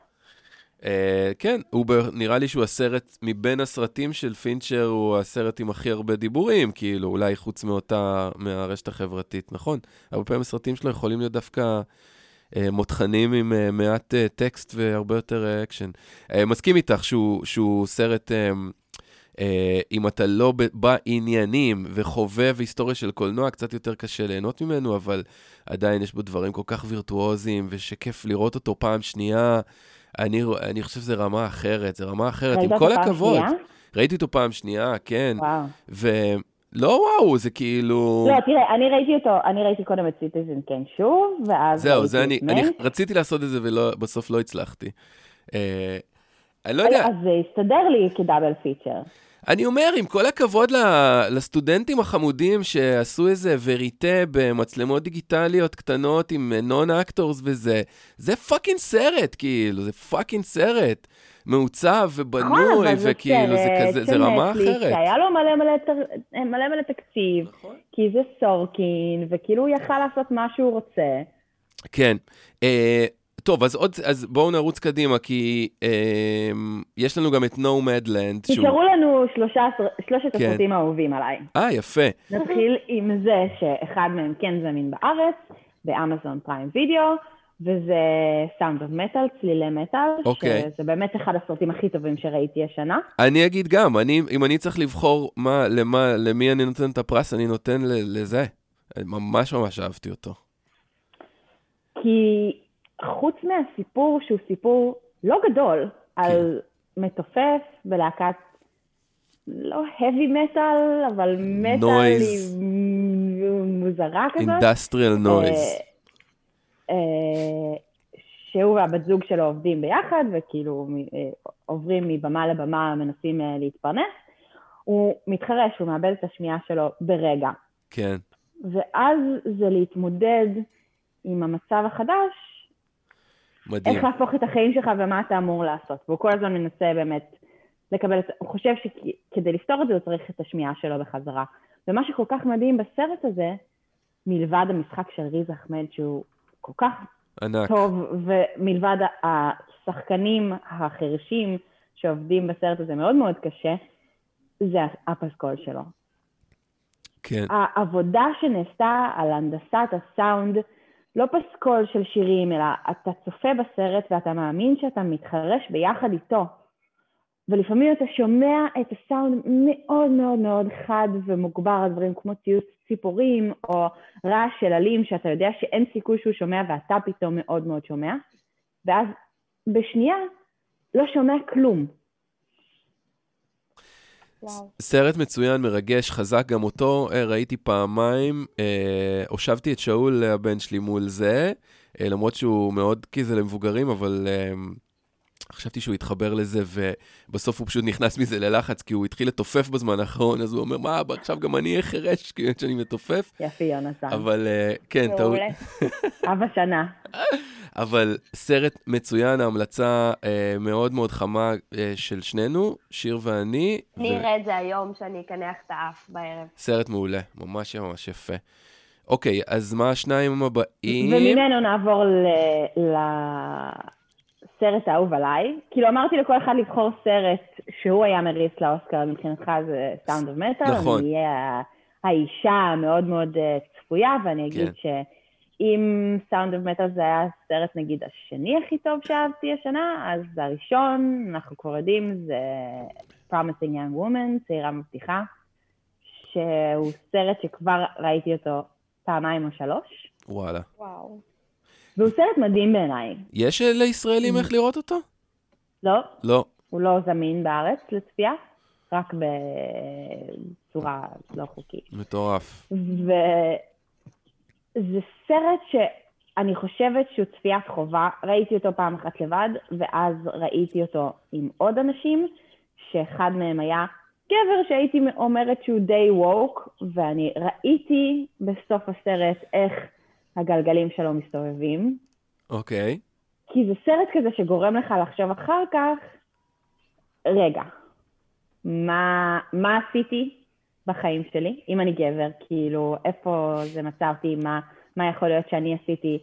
Uh, כן, הוא ב... נראה לי שהוא הסרט, מבין הסרטים של פינצ'ר, הוא הסרט עם הכי הרבה דיבורים, כאילו, אולי חוץ מאותה, מהרשת החברתית, נכון? הרבה פעמים הסרטים שלו יכולים להיות דווקא אה, מותחנים עם אה, מעט אה, טקסט והרבה יותר אה, אקשן. אה, מסכים איתך שהוא, שהוא סרט, אה, אה, אם אתה לא בעניינים וחובב היסטוריה של קולנוע, קצת יותר קשה ליהנות ממנו, אבל עדיין יש בו דברים כל כך וירטואוזיים, ושכיף לראות אותו פעם שנייה. אני, אני חושב שזה רמה אחרת, זה רמה אחרת, ראית עם אותו כל פעם הכבוד. שנייה? ראיתי אותו פעם שנייה, כן. וואו. לא וואו, זה כאילו... לא, תראה, אני ראיתי אותו, אני ראיתי קודם את Citizen Kane שוב, ואז זהו, זה אני, אני. רציתי לעשות את זה ובסוף לא הצלחתי. אה, אני לא יודע, אז זה הסתדר לי כ double feature. אני אומר, עם כל הכבוד לסטודנטים החמודים שעשו איזה וריטה במצלמות דיגיטליות קטנות עם non actors וזה, זה fucking סרט, כאילו, זה fucking סרט. מעוצב נכון, ובנוי, זה וכאילו, זה כזה, זה רמה אחרת. שהיה לו מלא מלא, תקציב, נכון. כי זה סורקין, וכאילו הוא יכל לעשות מה שהוא רוצה. כן. טוב, אז עוד, אז בואו נרוץ קדימה, כי אה, יש לנו גם את Nomadland, שהוא... נשארו לנו שלושה, שלושת כן. הסרטים האהובים עליי. אה, יפה. נתחיל עם זה שאחד מהם כן זמין בארץ, ב Amazon Prime Video, וזה Sound of Metal, צלילי מטאל, אוקיי. שזה באמת אחד הסרטים הכי טובים שראיתי השנה. אני אגיד גם, אני, אם אני צריך לבחור מה, למה, למי אני נותן את הפרס, אני נותן לזה. ממש ממש אהבתי אותו. כי חוץ מהסיפור שהוא סיפור לא גדול, על מתופף בלהקת לא heavy metal, אבל מטאל Noise. מוזרה כזאת. נויז. אה, אה, שהוא והבת זוג שלו עובדים ביחד, וכאילו אה, עוברים מבמה לבמה, מנסים אה, להתפרנס. הוא מתחרש, הוא מאבד את השמיעה שלו ברגע. כן, ואז זה להתמודד עם המצב החדש, מדהים. איך להפוך את החיים שלך ומה אתה אמור לעשות. והוא כל הזמן מנסה באמת לקבל את... הוא חושב שכדי לפתור את זה הוא צריך את השמיעה שלו בחזרה. ומה שכל כך מדהים בסרט הזה, מלבד המשחק של ריז אחמד, שהוא כל כך ענק. טוב, ומלבד השחקנים החרשים שעובדים בסרט הזה מאוד מאוד קשה, זה הפסקול שלו. כן, העבודה שנעשתה על הנדסת הסאונד, לא פסקול של שירים, אלא אתה צופה בסרט ואתה מאמין שאתה מתחרש ביחד איתו. ולפעמים אתה שומע את הסאונד מאוד מאוד מאוד חד ומוגבר דברים כמו ציוץ ציפורים או רעש של עלים שאתה יודע שאין סיכוי שהוא שומע ואתה פתאום מאוד מאוד שומע, ואז בשנייה לא שומע כלום. וואו. סרט מצוין, מרגש, חזק, גם אותו אה, ראיתי פעמיים. אה, הושבתי את שאול, הבן שלי, מול זה, אה, למרות שהוא מאוד, כי זה למבוגרים, אבל אה, חשבתי שהוא יתחבר לזה, ובסוף הוא פשוט נכנס מזה ללחץ, כי הוא התחיל לתופף בזמן האחרון, אז הוא אומר, מה, עכשיו גם אני אהיה חירש כאילו, שאני מתופף? יפי, יונתן. אבל אה, כן, טעות. מעולה. אב השנה. אבל סרט מצוין, ההמלצה אה, מאוד מאוד חמה אה, של שנינו, שיר ואני. אני ו- אראה את זה היום, שאני אקנח את האף בערב. סרט מעולה, ממש ממש יפה. אוקיי, אז מה השניים הבאים? וממנו נעבור ל- לסרט האהוב עליי. כאילו אמרתי לכל אחד לבחור סרט שהוא היה מריץ לאוסקר, מבחינתך זה סאונד אוף מטאל. נכון. אני אהיה האישה המאוד מאוד אה, צפויה, ואני אגיד כן. שאם סאונד אוף מטאל זה היה הסרט נגיד השני הכי טוב שאהבתי השנה, אז הראשון, אנחנו כבר יודעים, זה Promising Young Woman, צעירה מבטיחה, שהוא סרט שכבר ראיתי אותו פעמיים או שלוש. וואלה. וואו. והוא סרט מדהים בעיניי. יש לישראלים איך לראות אותו? לא, לא. הוא לא זמין בארץ לצפייה, רק בצורה לא חוקית. מטורף. וזה סרט שאני חושבת שהוא צפיית חובה. ראיתי אותו פעם אחת לבד, ואז ראיתי אותו עם עוד אנשים, שאחד מהם היה גבר שהייתי אומרת שהוא די ווק, ואני ראיתי בסוף הסרט איך הגלגלים שלו מסתובבים. אוקיי. כי זה סרט כזה שגורם לך לחשוב אחר כך, רגע, מה, מה עשיתי בחיים שלי, אם אני גבר, כאילו, איפה זה מצא אותי, מה, מה יכול להיות שאני עשיתי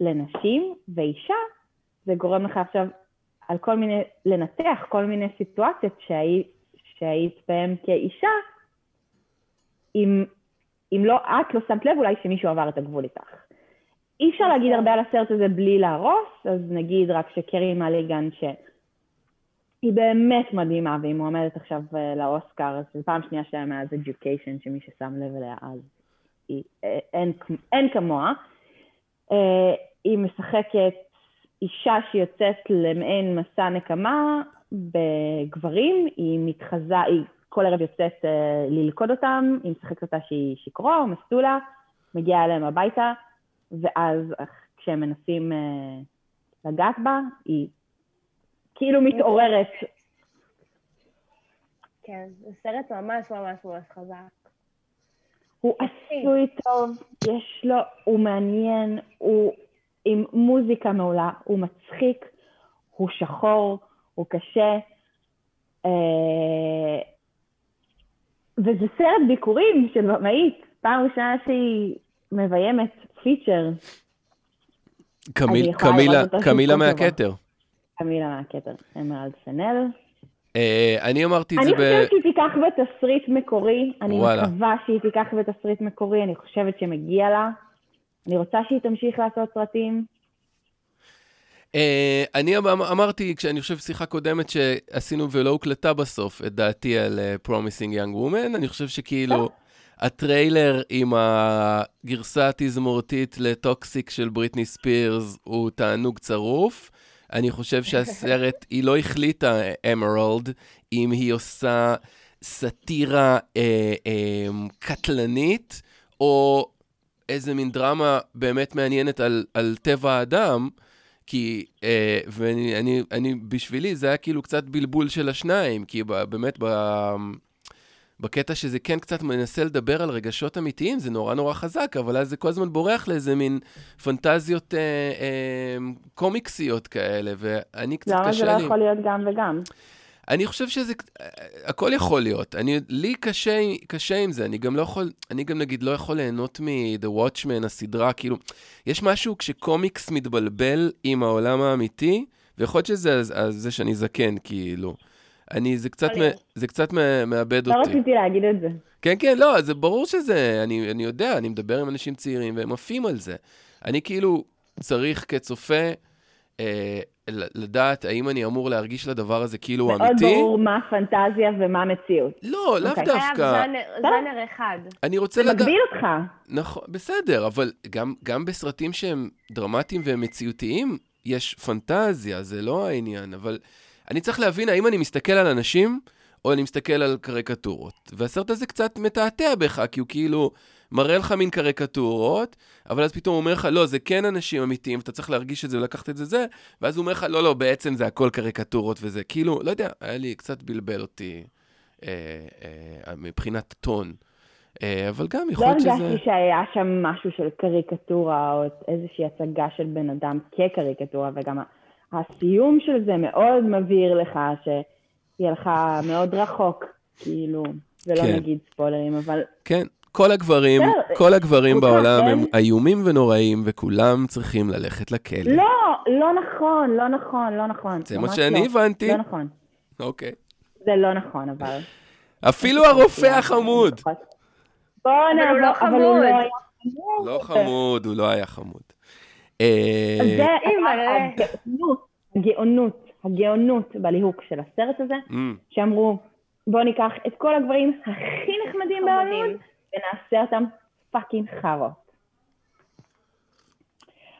לנשים, ואישה, זה גורם לך עכשיו על כל מיני, לנתח כל מיני סיטואציות שהיית, שהיית בהן כאישה, אם, אם לא את לא שמת לב, אולי שמישהו עבר את הגבול איתך. אי אפשר להגיד הרבה על הסרט הזה בלי להרוס, אז נגיד רק שקרי מליגן, שהיא באמת מדהימה, והיא מועמדת עכשיו אה, לאוסקר, אז זו פעם שנייה שלה מאז Education, שמי ששם לב אליה אז, היא, אה, אין, אין כמוה. אה, היא משחקת אישה שיוצאת למעין מסע נקמה בגברים, היא מתחזה, היא כל ערב יוצאת אה, ללכוד אותם, היא משחקת אותה שהיא שיכורה או מסטולה, מגיעה אליהם הביתה, ואז כשהם מנסים אה, לגעת בה, היא כאילו מתעוררת. כן, זה סרט ממש ממש ממש חזק. הוא עשוי טוב, יש לו, הוא מעניין, הוא עם מוזיקה מעולה, הוא מצחיק, הוא שחור, הוא קשה. אה, וזה סרט ביקורים של במאית, פעם ראשונה שהיא מביימת פיצ'ר. קמיל, קמילה, קמילה מהכתר. קמילה מהכתר, אמרלד פנל. Uh, אני אמרתי את זה ב... אני חושבת שהיא תיקח בתסריט מקורי, אני. מקווה שהיא תיקח בתסריט מקורי, אני חושבת שמגיע לה. אני רוצה שהיא תמשיך לעשות סרטים. Uh, אני אמ- אמרתי, כשאני חושב שיחה קודמת שעשינו ולא הוקלטה בסוף, את דעתי על uh, Promising Young Woman, אני חושב שכאילו הטריילר עם הגרסה התזמורתית לטוקסיק של בריטני ספירס הוא תענוג צרוף. אני חושב שהסרט, היא לא החליטה, אמרלד, אם היא עושה סאטירה אה, אה, קטלנית, או איזה מין דרמה באמת מעניינת על, על טבע האדם. כי, אה, ואני, אני, אני, בשבילי זה היה כאילו קצת בלבול של השניים, כי ב, באמת ב, בקטע שזה כן קצת מנסה לדבר על רגשות אמיתיים, זה נורא נורא חזק, אבל אז זה כל הזמן בורח לאיזה מין פנטזיות אה, אה, קומיקסיות כאלה, ואני קצת למה זה קשה לא לי. יכול להיות גם וגם? אני חושב שזה, הכל יכול להיות. אני, לי קשה, קשה עם זה, אני גם לא יכול, אני גם נגיד לא יכול ליהנות מ-The Watchmen, הסדרה, כאילו, יש משהו כשקומיקס מתבלבל עם העולם האמיתי, ויכול להיות שזה אז- אז זה שאני זקן, כאילו. אני, זה קצת, מ-. זה קצת מאבד לא אותי. רציתי להגיד את זה. כן, כן, לא, זה ברור שזה, אני, אני יודע, אני מדבר עם אנשים צעירים והם עפים על זה. אני כאילו צריך כצופה אה, לדעת האם אני אמור להרגיש לדבר הזה כאילו הוא מאוד אמיתי. ברור מה הפנטזיה ומה המציאות. לא, לאו אוקיי. חייב דווקא. ז'אנר- ז'אנר אחד. אני רוצה זה לדעת... מגביל אותך. נכון, בסדר, אבל גם, גם בסרטים שהם דרמטיים והם מציאותיים, יש פנטזיה, זה לא העניין, אבל אני צריך להבין האם אני מסתכל על אנשים, או אני מסתכל על קריקטורות. והסרט הזה קצת מתעתע בך, כי הוא כאילו מראה לך מין קריקטורות, אבל אז פתאום הוא אומר לך, לא, זה כן אנשים אמיתיים, ואתה צריך להרגיש את זה ולקחת את זה זה, ואז הוא אומר לך, לא, לא, בעצם זה הכל קריקטורות וזה. כאילו, לא יודע, היה לי, קצת בלבל אותי אה, אה, מבחינת טון. אה, אבל גם יכול לא להיות שזה... הרגשתי שהיה שם משהו של קריקטורה, או איזושהי הצגה של בן אדם כקריקטורה, וגם הסיום של זה מאוד מבהיר לך שהיא הלכה מאוד רחוק, כאילו, ולא כן. נגיד ספוילרים, אבל כן, כל הגברים, כל הגברים בעולם הם איומים ונוראים, וכולם צריכים ללכת לכלא. לא, לא נכון, לא נכון, לא נכון. זה מה שאני לא. הבנתי. לא נכון. אוקיי. זה לא נכון, אבל... אפילו הרופא החמוד. בוא הוא נעבור, לא אבל הוא חמוד. לא היה חמוד. לא חמוד, הוא לא היה חמוד. אה, זה אימא'לה. הגאונות, הגאונות, בליהוק של הסרט הזה, אמ, שאמרו, בואו ניקח את כל הגברים הכי נחמדים בהוליווד חמודים. ונעשה אותם fucking חארות.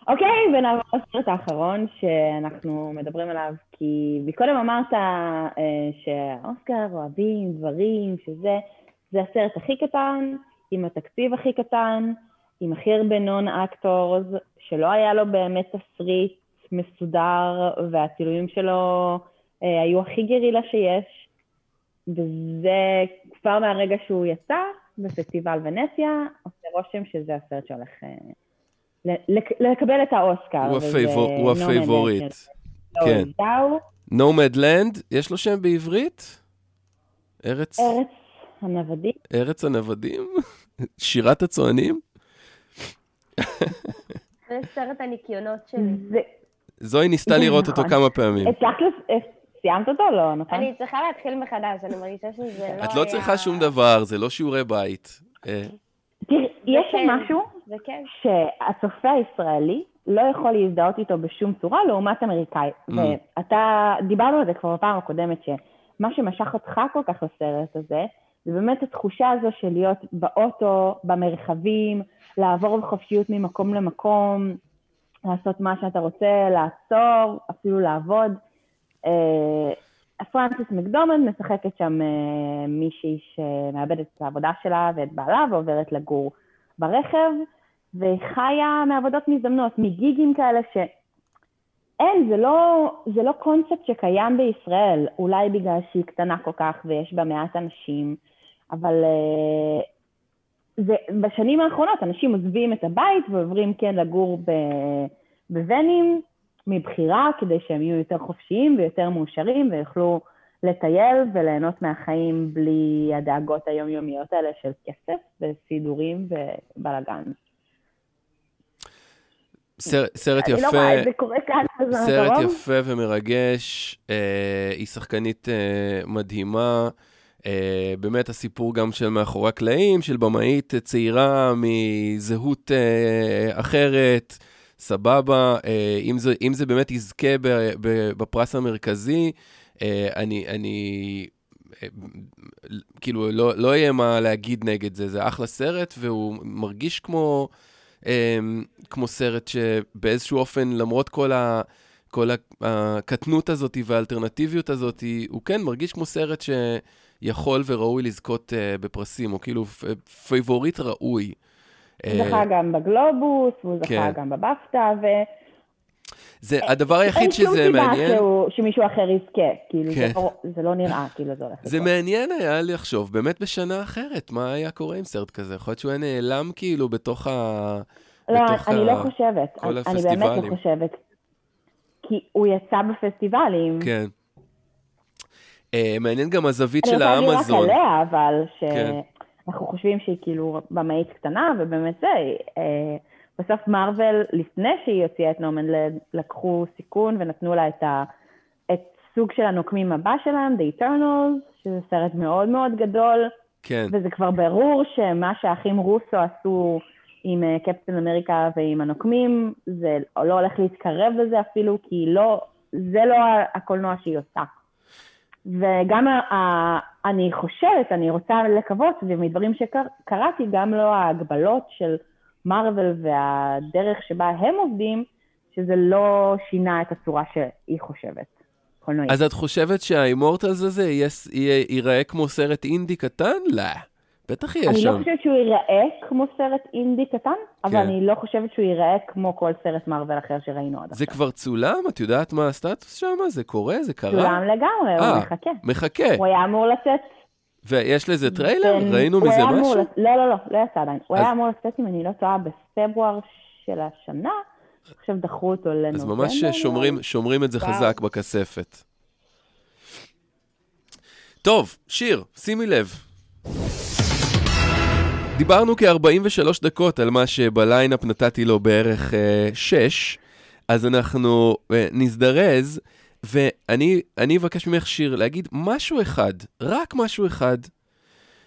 אוקיי, ונעבור לסרט האחרון שאנחנו מדברים עליו, כי מקודם אמרת אה, שהאוסקר אוהבים דברים, שזה, זה הסרט הכי קטן, עם התקציב הכי קטן, עם הכי הרבה non actors, שלא היה לו באמת תסריט מסודר, והצילומים שלו אה, היו הכי גרילה שיש, וזה כבר מהרגע שהוא יצא בפסטיבל ונציה, עושה רושם שזה הסרט שהולך אה, לקבל את האוסקר. הוא וזה הפייבור- הוא No Man הפייבוריט. כן. דאו, נומדלנד, יש לו שם בעברית? ארץ, ארץ הנוודים. ארץ הנוודים? שירת הצוענים? זה סרט הניקיונות שלי. זה- זוהי ניסתה לראות אותו נכון. כמה פעמים. הצלחת, סיימת אותו? לא, נכון? אני צריכה להתחיל מחדש, אני מרגישה שזה לא היה... את לא צריכה שום דבר, זה לא שיעורי בית. אה, תראי, יש שם כן. משהו כן. שהצופה הישראלי לא יכול להזדהות איתו בשום צורה לעומת אמריקאי. Mm. ואתה, דיברנו על זה כבר בפעם הקודמת, שמה שמשך אותך כל כך לסרט הזה, זה באמת התחושה הזו של להיות באוטו, במרחבים, לעבור בחופשיות ממקום למקום, לעשות מה שאתה רוצה, לעצור, אפילו לעבוד. אה, פרנסיס מקדומנד משחקת שם אה, מישהי שמאבדת את העבודה שלה ואת בעלה ועוברת לגור ברכב, והיא חיה מעבודות מזדמנות, מגיגים כאלה ש... אין, זה לא, זה לא קונספט שקיים בישראל, אולי בגלל שהיא קטנה כל כך ויש בה מעט אנשים, אבל uh, זה, בשנים האחרונות אנשים עוזבים את הבית ועוברים כן לגור בוונים מבחירה, כדי שהם יהיו יותר חופשיים ויותר מאושרים ויוכלו לטייל וליהנות מהחיים בלי הדאגות היומיומיות האלה של כסף וסידורים ובלאגן. סרט, סרט יפה, אני לא רואה זה קורה כאן סרט הקרוב. יפה ומרגש, אה, היא שחקנית אה, מדהימה. אה, באמת הסיפור גם של מאחורי הקלעים, של במאית צעירה מזהות אה, אחרת, סבבה. אה, אם, זה, אם זה באמת יזכה בפרס המרכזי, אה, אני, אני אה, כאילו, לא, לא יהיה מה להגיד נגד זה, זה אחלה סרט, והוא מרגיש כמו, כמו סרט שבאיזשהו אופן, למרות כל ה... כל הקטנות הזאת והאלטרנטיביות הזאת, הוא כן מרגיש כמו סרט שיכול וראוי לזכות בפרסים, או כאילו פייבוריט ראוי. הוא זכה גם בגלובוס, והוא זכה כן. גם בבפטה, ו... זה הדבר היחיד אין שום שזה סיבה מעניין. שמישהו אחר יזכה, כאילו, כן. זה לא- זה לא נראה כאילו זה הולך זה לקרות. מעניין היה לחשוב באמת בשנה אחרת, מה היה קורה עם סרט כזה? יכול להיות שהוא היה נעלם כאילו בתוך ה... לא, בתוך אני ה- לא חושבת, כל אני אני באמת הפסטיבלים. לא חושבת, כי הוא יצא בפסטיבלים. כן. אה, מעניין גם הזווית אני של רוצה להגיד רק האמזון. עליה, אבל כן. שאנחנו חושבים שהיא כאילו במאית קטנה, ובאמת זה, אה, בסוף מארוול, לפני שהיא הוציאה את נומנלד, לקחו סיכון ונתנו לה את, ה, את סוג של הנוקמים הבא שלהם, The Eternals, שזה סרט מאוד מאוד גדול, כן, וזה כבר ברור שמה שהאחים רוסו עשו עם קפטן אמריקה ועם הנוקמים, זה לא הולך להתקרב לזה אפילו, כי לא, זה לא הקולנוע שהיא עושה. וגם ה- ה- אני חושבת, אני רוצה לקוות, ומדברים שקראתי, גם לא ההגבלות של מארוול והדרך שבה הם עובדים, שזה לא שינה את הצורה שהיא חושבת. אז את חושבת שה Immortals הזה יהיה- ייראה כמו סרט אינדי קטן? לא. בטח יהיה אני לא שם. חושבת שהוא ייראה כמו סרט אינדי קטן, אבל כן. אני לא חושבת שהוא ייראה כמו כל סרט מארוול אחר שראינו עד זה עכשיו. כבר צולם? את יודעת מה הסטטוס שם? זה קורה? זה קרה? צולם לגמרי, אה. הוא מחכה. מחכה. הוא היה אמור לצאת... ויש לזה טריילר? בין- ראינו הוא מזה אמור משהו? לצ- לא, לא, לא, לא יצא עדיין. הוא אז- היה אמור לצאת, אם אני לא טועה, בפברואר של השנה. עכשיו דחו אותו לנובמבר. אז ממש שומרים. שומרים את זה. חזק בכספת. טוב, שיר, שימי לב. דיברנו כ-43 דקות על מה שבליינאפ נתתי לו בערך 6, אז אנחנו uh, נזדרז, ואני אני אבקש ממך, שיר, להגיד משהו אחד, רק משהו אחד,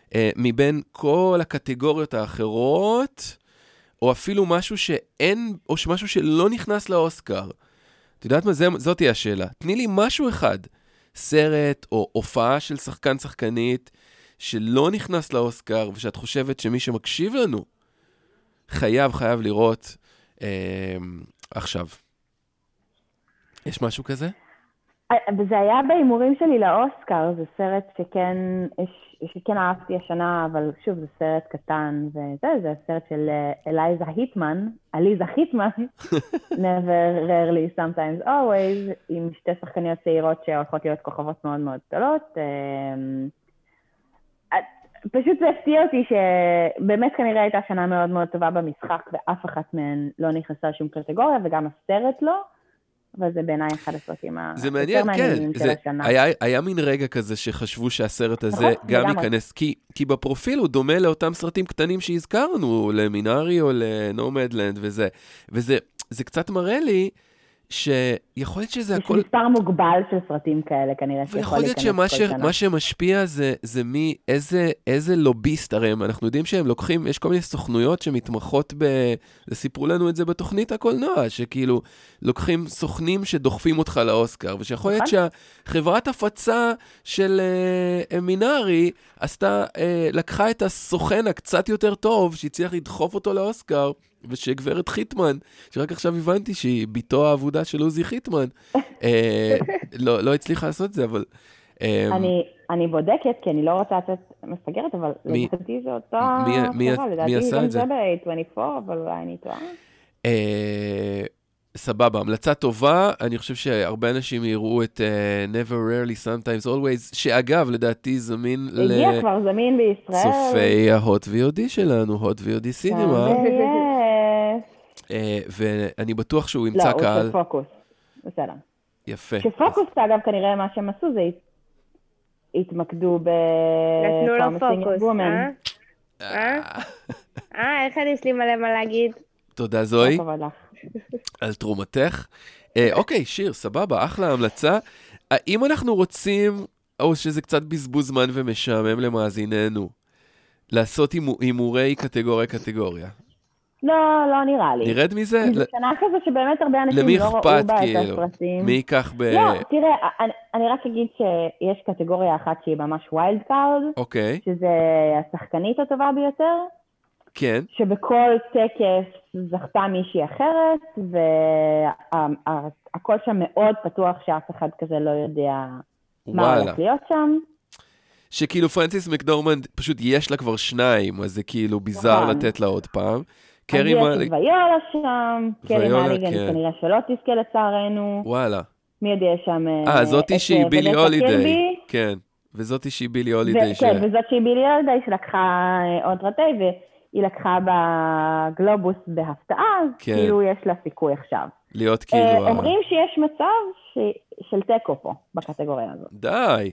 uh, מבין כל הקטגוריות האחרות, או אפילו משהו שאין, או משהו שלא נכנס לאוסקר. את יודעת מה? זה, זאת תהיה השאלה. תני לי משהו אחד, סרט או הופעה של שחקן שחקנית שלא נכנס לאוסקר, ושאת חושבת שמי שמקשיב לנו חייב, חייב לראות אה, עכשיו. יש משהו כזה? אה, וזה היה בהימורים שלי לאוסקר, זה סרט שכן, שכן אהבתי השנה, אבל שוב, זה סרט קטן, וזה, זה הסרט של אלייזה היטמן, עליזה היטמן, never, rarely, sometimes, always, עם שתי שחקניות צעירות שהולכות להיות כוכבות מאוד מאוד גדולות. את- פשוט זה הפתיע אותי שבאמת כנראה הייתה שנה מאוד מאוד טובה במשחק, ואף אחת מהן לא נכנסה לשום קטגוריה, וגם הסרט לא. אבל זה בעיניי אחד הסרטים היותר כן. מעניינים של זה, השנה. היה, היה מין רגע כזה שחשבו שהסרט הזה נכון, גם לגמרי. ייכנס, כי, כי בפרופיל הוא דומה לאותם סרטים קטנים שהזכרנו, למינארי או לנומדלנד וזה. וזה זה קצת מראה לי שיכול להיות שזה יש הכל... מספר מוגבל של סרטים כאלה כנראה שיכול ויכול להיות להיכנס שמה כל שנה. מה שמשפיע זה, זה מי, איזה, איזה לוביסט, הרי הם- אנחנו יודעים שהם לוקחים, יש כל מיני סוכנויות שמתמחות ב... סיפרו לנו את זה בתוכנית הקולנוע, שכאילו לוקחים סוכנים שדוחפים אותך לאוסקר, ושיכול להיות נכון. שהחברת הפצה של אה, מינארי עשתה, אה, לקחה את הסוכן הקצת יותר טוב, שהצליח לדחוף אותו לאוסקר, ושגברת חיטמן, שרק עכשיו הבנתי שהיא בתו האבודה של עוזי חיטמן, אה, לא, לא הצליחה לעשות את זה, אבל אמ, אני, אני בודקת, כי אני לא רוצה לצאת מפגרת, אבל מי- לדעתי זה אותה מי- מי- חברה, מי לדעתי עשה גם את זה? זה ב-A24, אבל אולי אני טועה. אה, סבבה, המלצה טובה, אני חושב שהרבה אנשים יראו את אה, Never Rarely Sometimes Always, שאגב, לדעתי זמין הגיע כבר זמין בישראל. לצופי ההוט VOD שלנו, הוט VOD. אה, ואני בטוח שהוא לא, ימצא הוא קהל של פוקוס. בסדר. יפה. שפוקוס, אגב, כנראה מה שהם עשו זה הת- התמקדו ב... נתנו לו פוקוס, Woman. אה? אה? אה, איך יש לי מלא מה להגיד? תודה זוהר. לך. על תרומתך. אה, אוקיי, שיר, סבבה, אחלה המלצה. האם אנחנו רוצים, או שזה קצת בזבוז זמן ומשעמם למאזיננו, לעשות הימו- הימורי קטגוריה-קטגוריה? לא, לא נראה לי. נרד מזה? זו שנה כזו שבאמת הרבה אנשים לא ראו, אכפת להם, את כאילו? הסרטים. מי ייקח ב... לא, תראה, אני, אני רק אגיד שיש קטגוריה אחת שהיא ממש wild card, אוקיי, שזה השחקנית הטובה ביותר, כן. שבכל טקס זכתה מישהי אחרת, והכל שם מאוד פתוח שאף אחד כזה לא יודע מה וואלה. הולך להיות שם. שכאילו פרנסיס מקדורמנד, פשוט יש לה כבר שניים, אז זה כאילו ביזאר נכון. לתת לה עוד פעם. קרי יש מאלי... את ויולה שם, קרי כן. כנראה שלא תזכה לצערנו. וואלה. מי עוד יש שם? אה, זאתי את, שהיא אה, בילי ונסה הולידיי. כן. וזאתי שהיא בילי הולידיי. כן, וזאת שהיא בילי הולידיי שלקחה אה, עוד רטי, והיא לקחה בגלובוס בהפתעה, אז כן. כאילו יש לה סיכוי עכשיו. להיות כאילו... אה, אומרים שיש מצב של תיקו פה, בקטגוריה הזאת. די.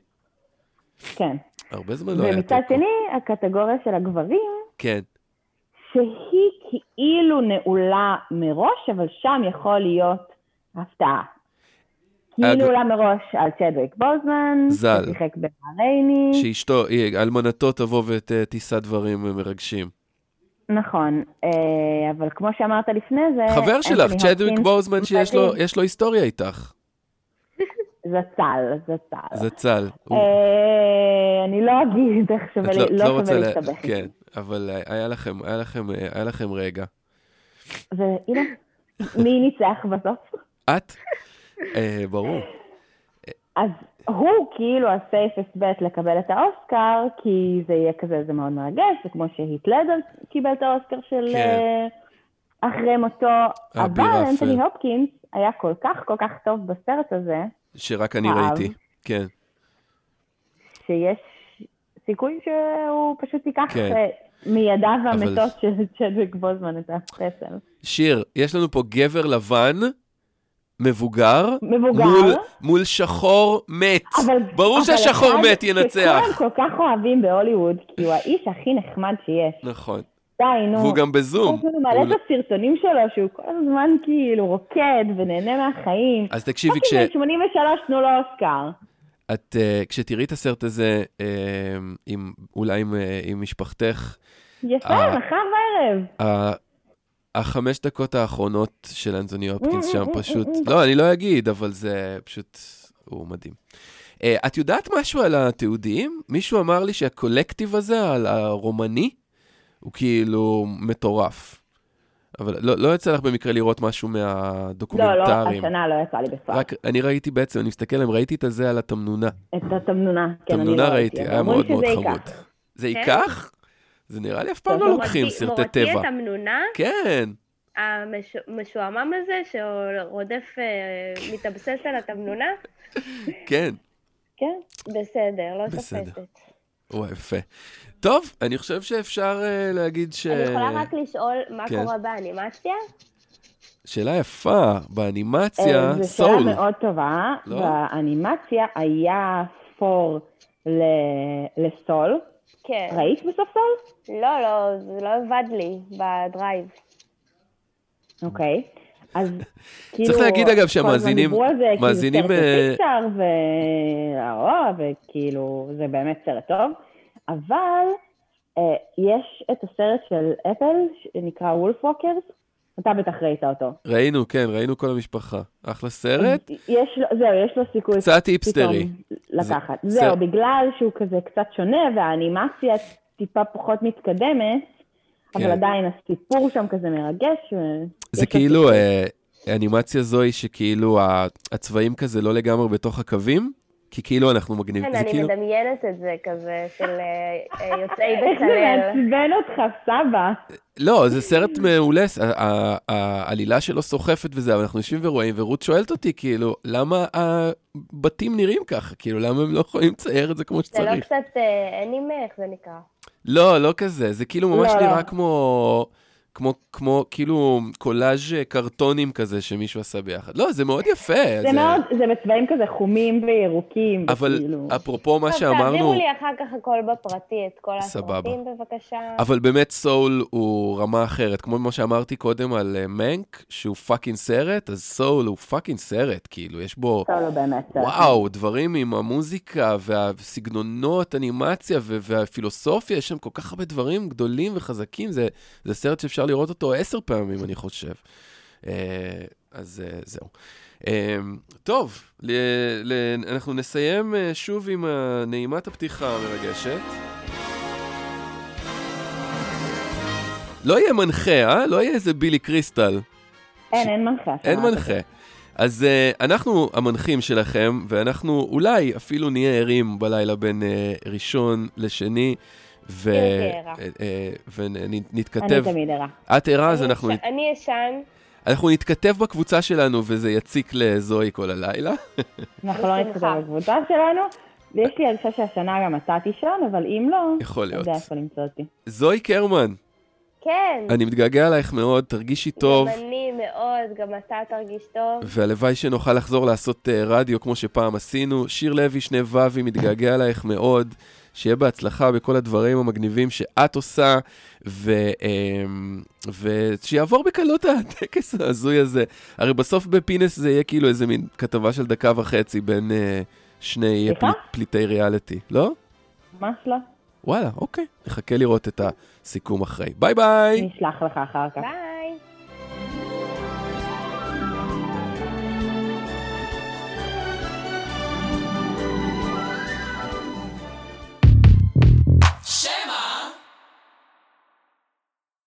כן. הרבה זמן לא היה ומצד תיקו. שני, הקטגוריה של הגברים, כן. שהיא כאילו נעולה מראש, אבל שם יכול להיות הפתעה. היא הג- נעולה מראש על צ'דוויק בוזמן, ז"ל. ששיחק בהרייני. שאשתו, היא- אלמנתו תבוא ותישא דברים מרגשים. נכון, אה, אבל כמו שאמרת לפני זה... חבר שלך, צ'דוויק בוזמן, שיש לו- לו היסטוריה איתך. זצ"ל, זצ"ל. זה צל. הוא- אה, אני לא אגיד איך שווה לא- לא לא. להסתבך. כן, אבל אה, היה לכם, היה לכם, אה, היה לכם רגע. והנה, מי ניצח בסוף? את? אה, ברור. אז הוא כאילו ה-safest bet לקבל את האוסקר, כי זה יהיה כזה, זה מאוד מרגש, זה כמו שהיט לדר קיבל את האוסקר של כן. אחרי מותו, אבל אפל. אנתוני הופקינס היה כל כך כל כך טוב בסרט הזה, שרק אני אהב. ראיתי. כן. שיש סיכוי שהוא פשוט ייקח כן. מידיו המתות אבל- של צ'דוויק בוזמן את הפסל. שיר, יש לנו פה גבר לבן, מבוגר, מבוגר. מול, מול שחור מת. אבל, ברור אבל שהשחור מת ינצח. שכולם כל כך אוהבים בהוליווד, כי הוא האיש הכי נחמד שיש. נכון. די, נו. והוא גם בזום. כל הזמן מעלה הוא- את הסרטונים שלו, שהוא כל הזמן כאילו רוקד ונהנה מהחיים. אז תקשיבי, כש... fucking בן 83 תנו לו אוסקר. את, uh, כשתראי את הסרט הזה, uh, עם, אולי עם, uh, עם משפחתך, יפה. מחר בערב. ה- החמש דקות האחרונות של אנטוני הופקינס Mm, שם mm, פשוט, mm, mm. לא, אני לא אגיד, אבל זה פשוט, הוא מדהים. Uh, את יודעת משהו על התיעודיים? מישהו אמר לי שהקולקטיב הזה, על הרומני, הוא כאילו מטורף. אבל לא, לא יצא לך במקרה לראות משהו לא, לא, מהדוקומנטרים. השנה לא יצא לי בכלל. רק, אני ראיתי בעצם, אני מסתכל עליהם, ראיתי את הזה על התמנונה. את התמנונה, כן, אני תמנונה לא ראיתי, אבל היה אומרים מאוד מאוד חמוד. זה כן? ייקח? זה נראה לי אף פעם לא מורתי- לוקחים סרטי מורתי טבע. את המנונה, כן, המשועמם הזה, שרודף, אה, מתאבסס על התמנונה? כן. כן. בסדר, לא. תופסת. וואי, יפה. טוב, אני חושב שאפשר אה, להגיד ש... אני יכולה רק לשאול מה כן. קורה באנימציה? שאלה יפה, באנימציה, אה, זו סול. שאלה מאוד טובה. לא? באנימציה היה פור ל- לסול. כן. ראית בסוף סול? לא, לא, זה לא עבד לי בדרייב. אוקיי. אז כאילו... צריך להגיד, אגב, כל הזמן שהמאזינים- דיברו על זה, מאזינים, כאילו אה, סרט פיקסאר, והאו, וכאילו, זה באמת סרט טוב. אבל אה, יש את הסרט של אפל, שנקרא וולף ווקרס. אתה בטח ראית אותו. ראינו, כן, ראינו כל המשפחה. אחלה סרט. יש לו, זהו, יש לו סיכוי קצת היפסטרי. פתאום לקחת. זה- זהו, זה- בגלל שהוא כזה קצת שונה, והאנימציה טיפה פחות מתקדמת, אבל כן. עדיין הסיפור שם כזה מרגש. זה כאילו. אה, אנימציה זוהי שכאילו הצבעים כזה לא לגמרי בתוך הקווים, כי כאילו אנחנו מגניבים. כן, אני כאילו... מדמיינת את זה כזה, של אה, אה, יוצאי איך זה בצלאל. מעצבן אותך, סבא? לא, זה סרט מעולה, ה- ה- העלילה שלו סוחפת וזה, אבל אנחנו יושבים ורואים, ורות שואלת אותי, כאילו, למה הבתים נראים ככה? כאילו, למה הם לא יכולים לצייר את זה כמו זה לא שצריך? קצת אה, אנימה, איך זה נקרא? לא, לא כזה, זה כאילו ממש לא, נראה לא. כמו, כמו, כמו, כאילו, קולאז' קרטונים כזה שמישהו עשה ביחד. לא, זה מאוד יפה. זה מאוד, זה בצבעים כזה חומים וירוקים. אבל וכאילו- אפרופו מה שאמרנו, תעבירו לי אחר כך הכל בפרטי, את כל סבבה. הסרטים בבקשה. אבל באמת סול הוא רמה אחרת. כמו מה שאמרתי קודם על אה, מנק, שהוא fucking סרט, אז סול הוא fucking סרט, כאילו, יש בו... לא באמת. סרט. וואו, דברים עם המוזיקה והסגנונות, אנימציה והפילוסופיה, יש שם כל כך הרבה דברים גדולים וחזקים, זה, זה סרט שאפשר לראות אותו עשר פעמים, אני חושב. אה, אז אה, זהו. אה, טוב, אנחנו נסיים שוב עם נעימת הפתיחה המרגשת. לא יהיה מנחה, אה? לא יהיה איזה בילי קריסטל. אין, אין מנחה. אין. מנחה. אז uh, אנחנו המנחים שלכם, ואנחנו אולי אפילו נהיה ערים בלילה בין uh, ראשון לשני, ו- uh, uh, ונתכתב. אני תמיד ערה. את ערה, אז אנחנו, יש- אני ישן, אנחנו נתכתב בקבוצה שלנו, וזה יציק לזוהי כל הלילה. אנחנו לא נתכתב. בקבוצה שלנו. ויש לי הרגשה שהשנה גם אתה תישן, אבל אם לא, יכול אתה להיות. יודע איפה למצוא אותי. זוהי קרמן, כן. אני מתגעגע אלייך מאוד, תרגישי טוב, גם אני מאוד, גם אתה תרגיש טוב. והלוואי שנוכל לחזור לעשות uh, רדיו כמו שפעם עשינו. שיר לוי, שני ו"וי, מתגעגע אלייך מאוד. שיהיה בהצלחה בכל הדברים המגניבים שאת עושה, ו, אמ, ושיעבור בקלות הטקס ההזוי הזה. הרי בסוף בפינס זה יהיה כאילו איזה מין כתבה של דקה וחצי בין אה, שני? פליט, פליטי ריאליטי, לא? ממש לא. וואלה, אוקיי. נחכה לראות את הסיכום אחרי. ביי ביי! נשלח לך אחר כך. ביי.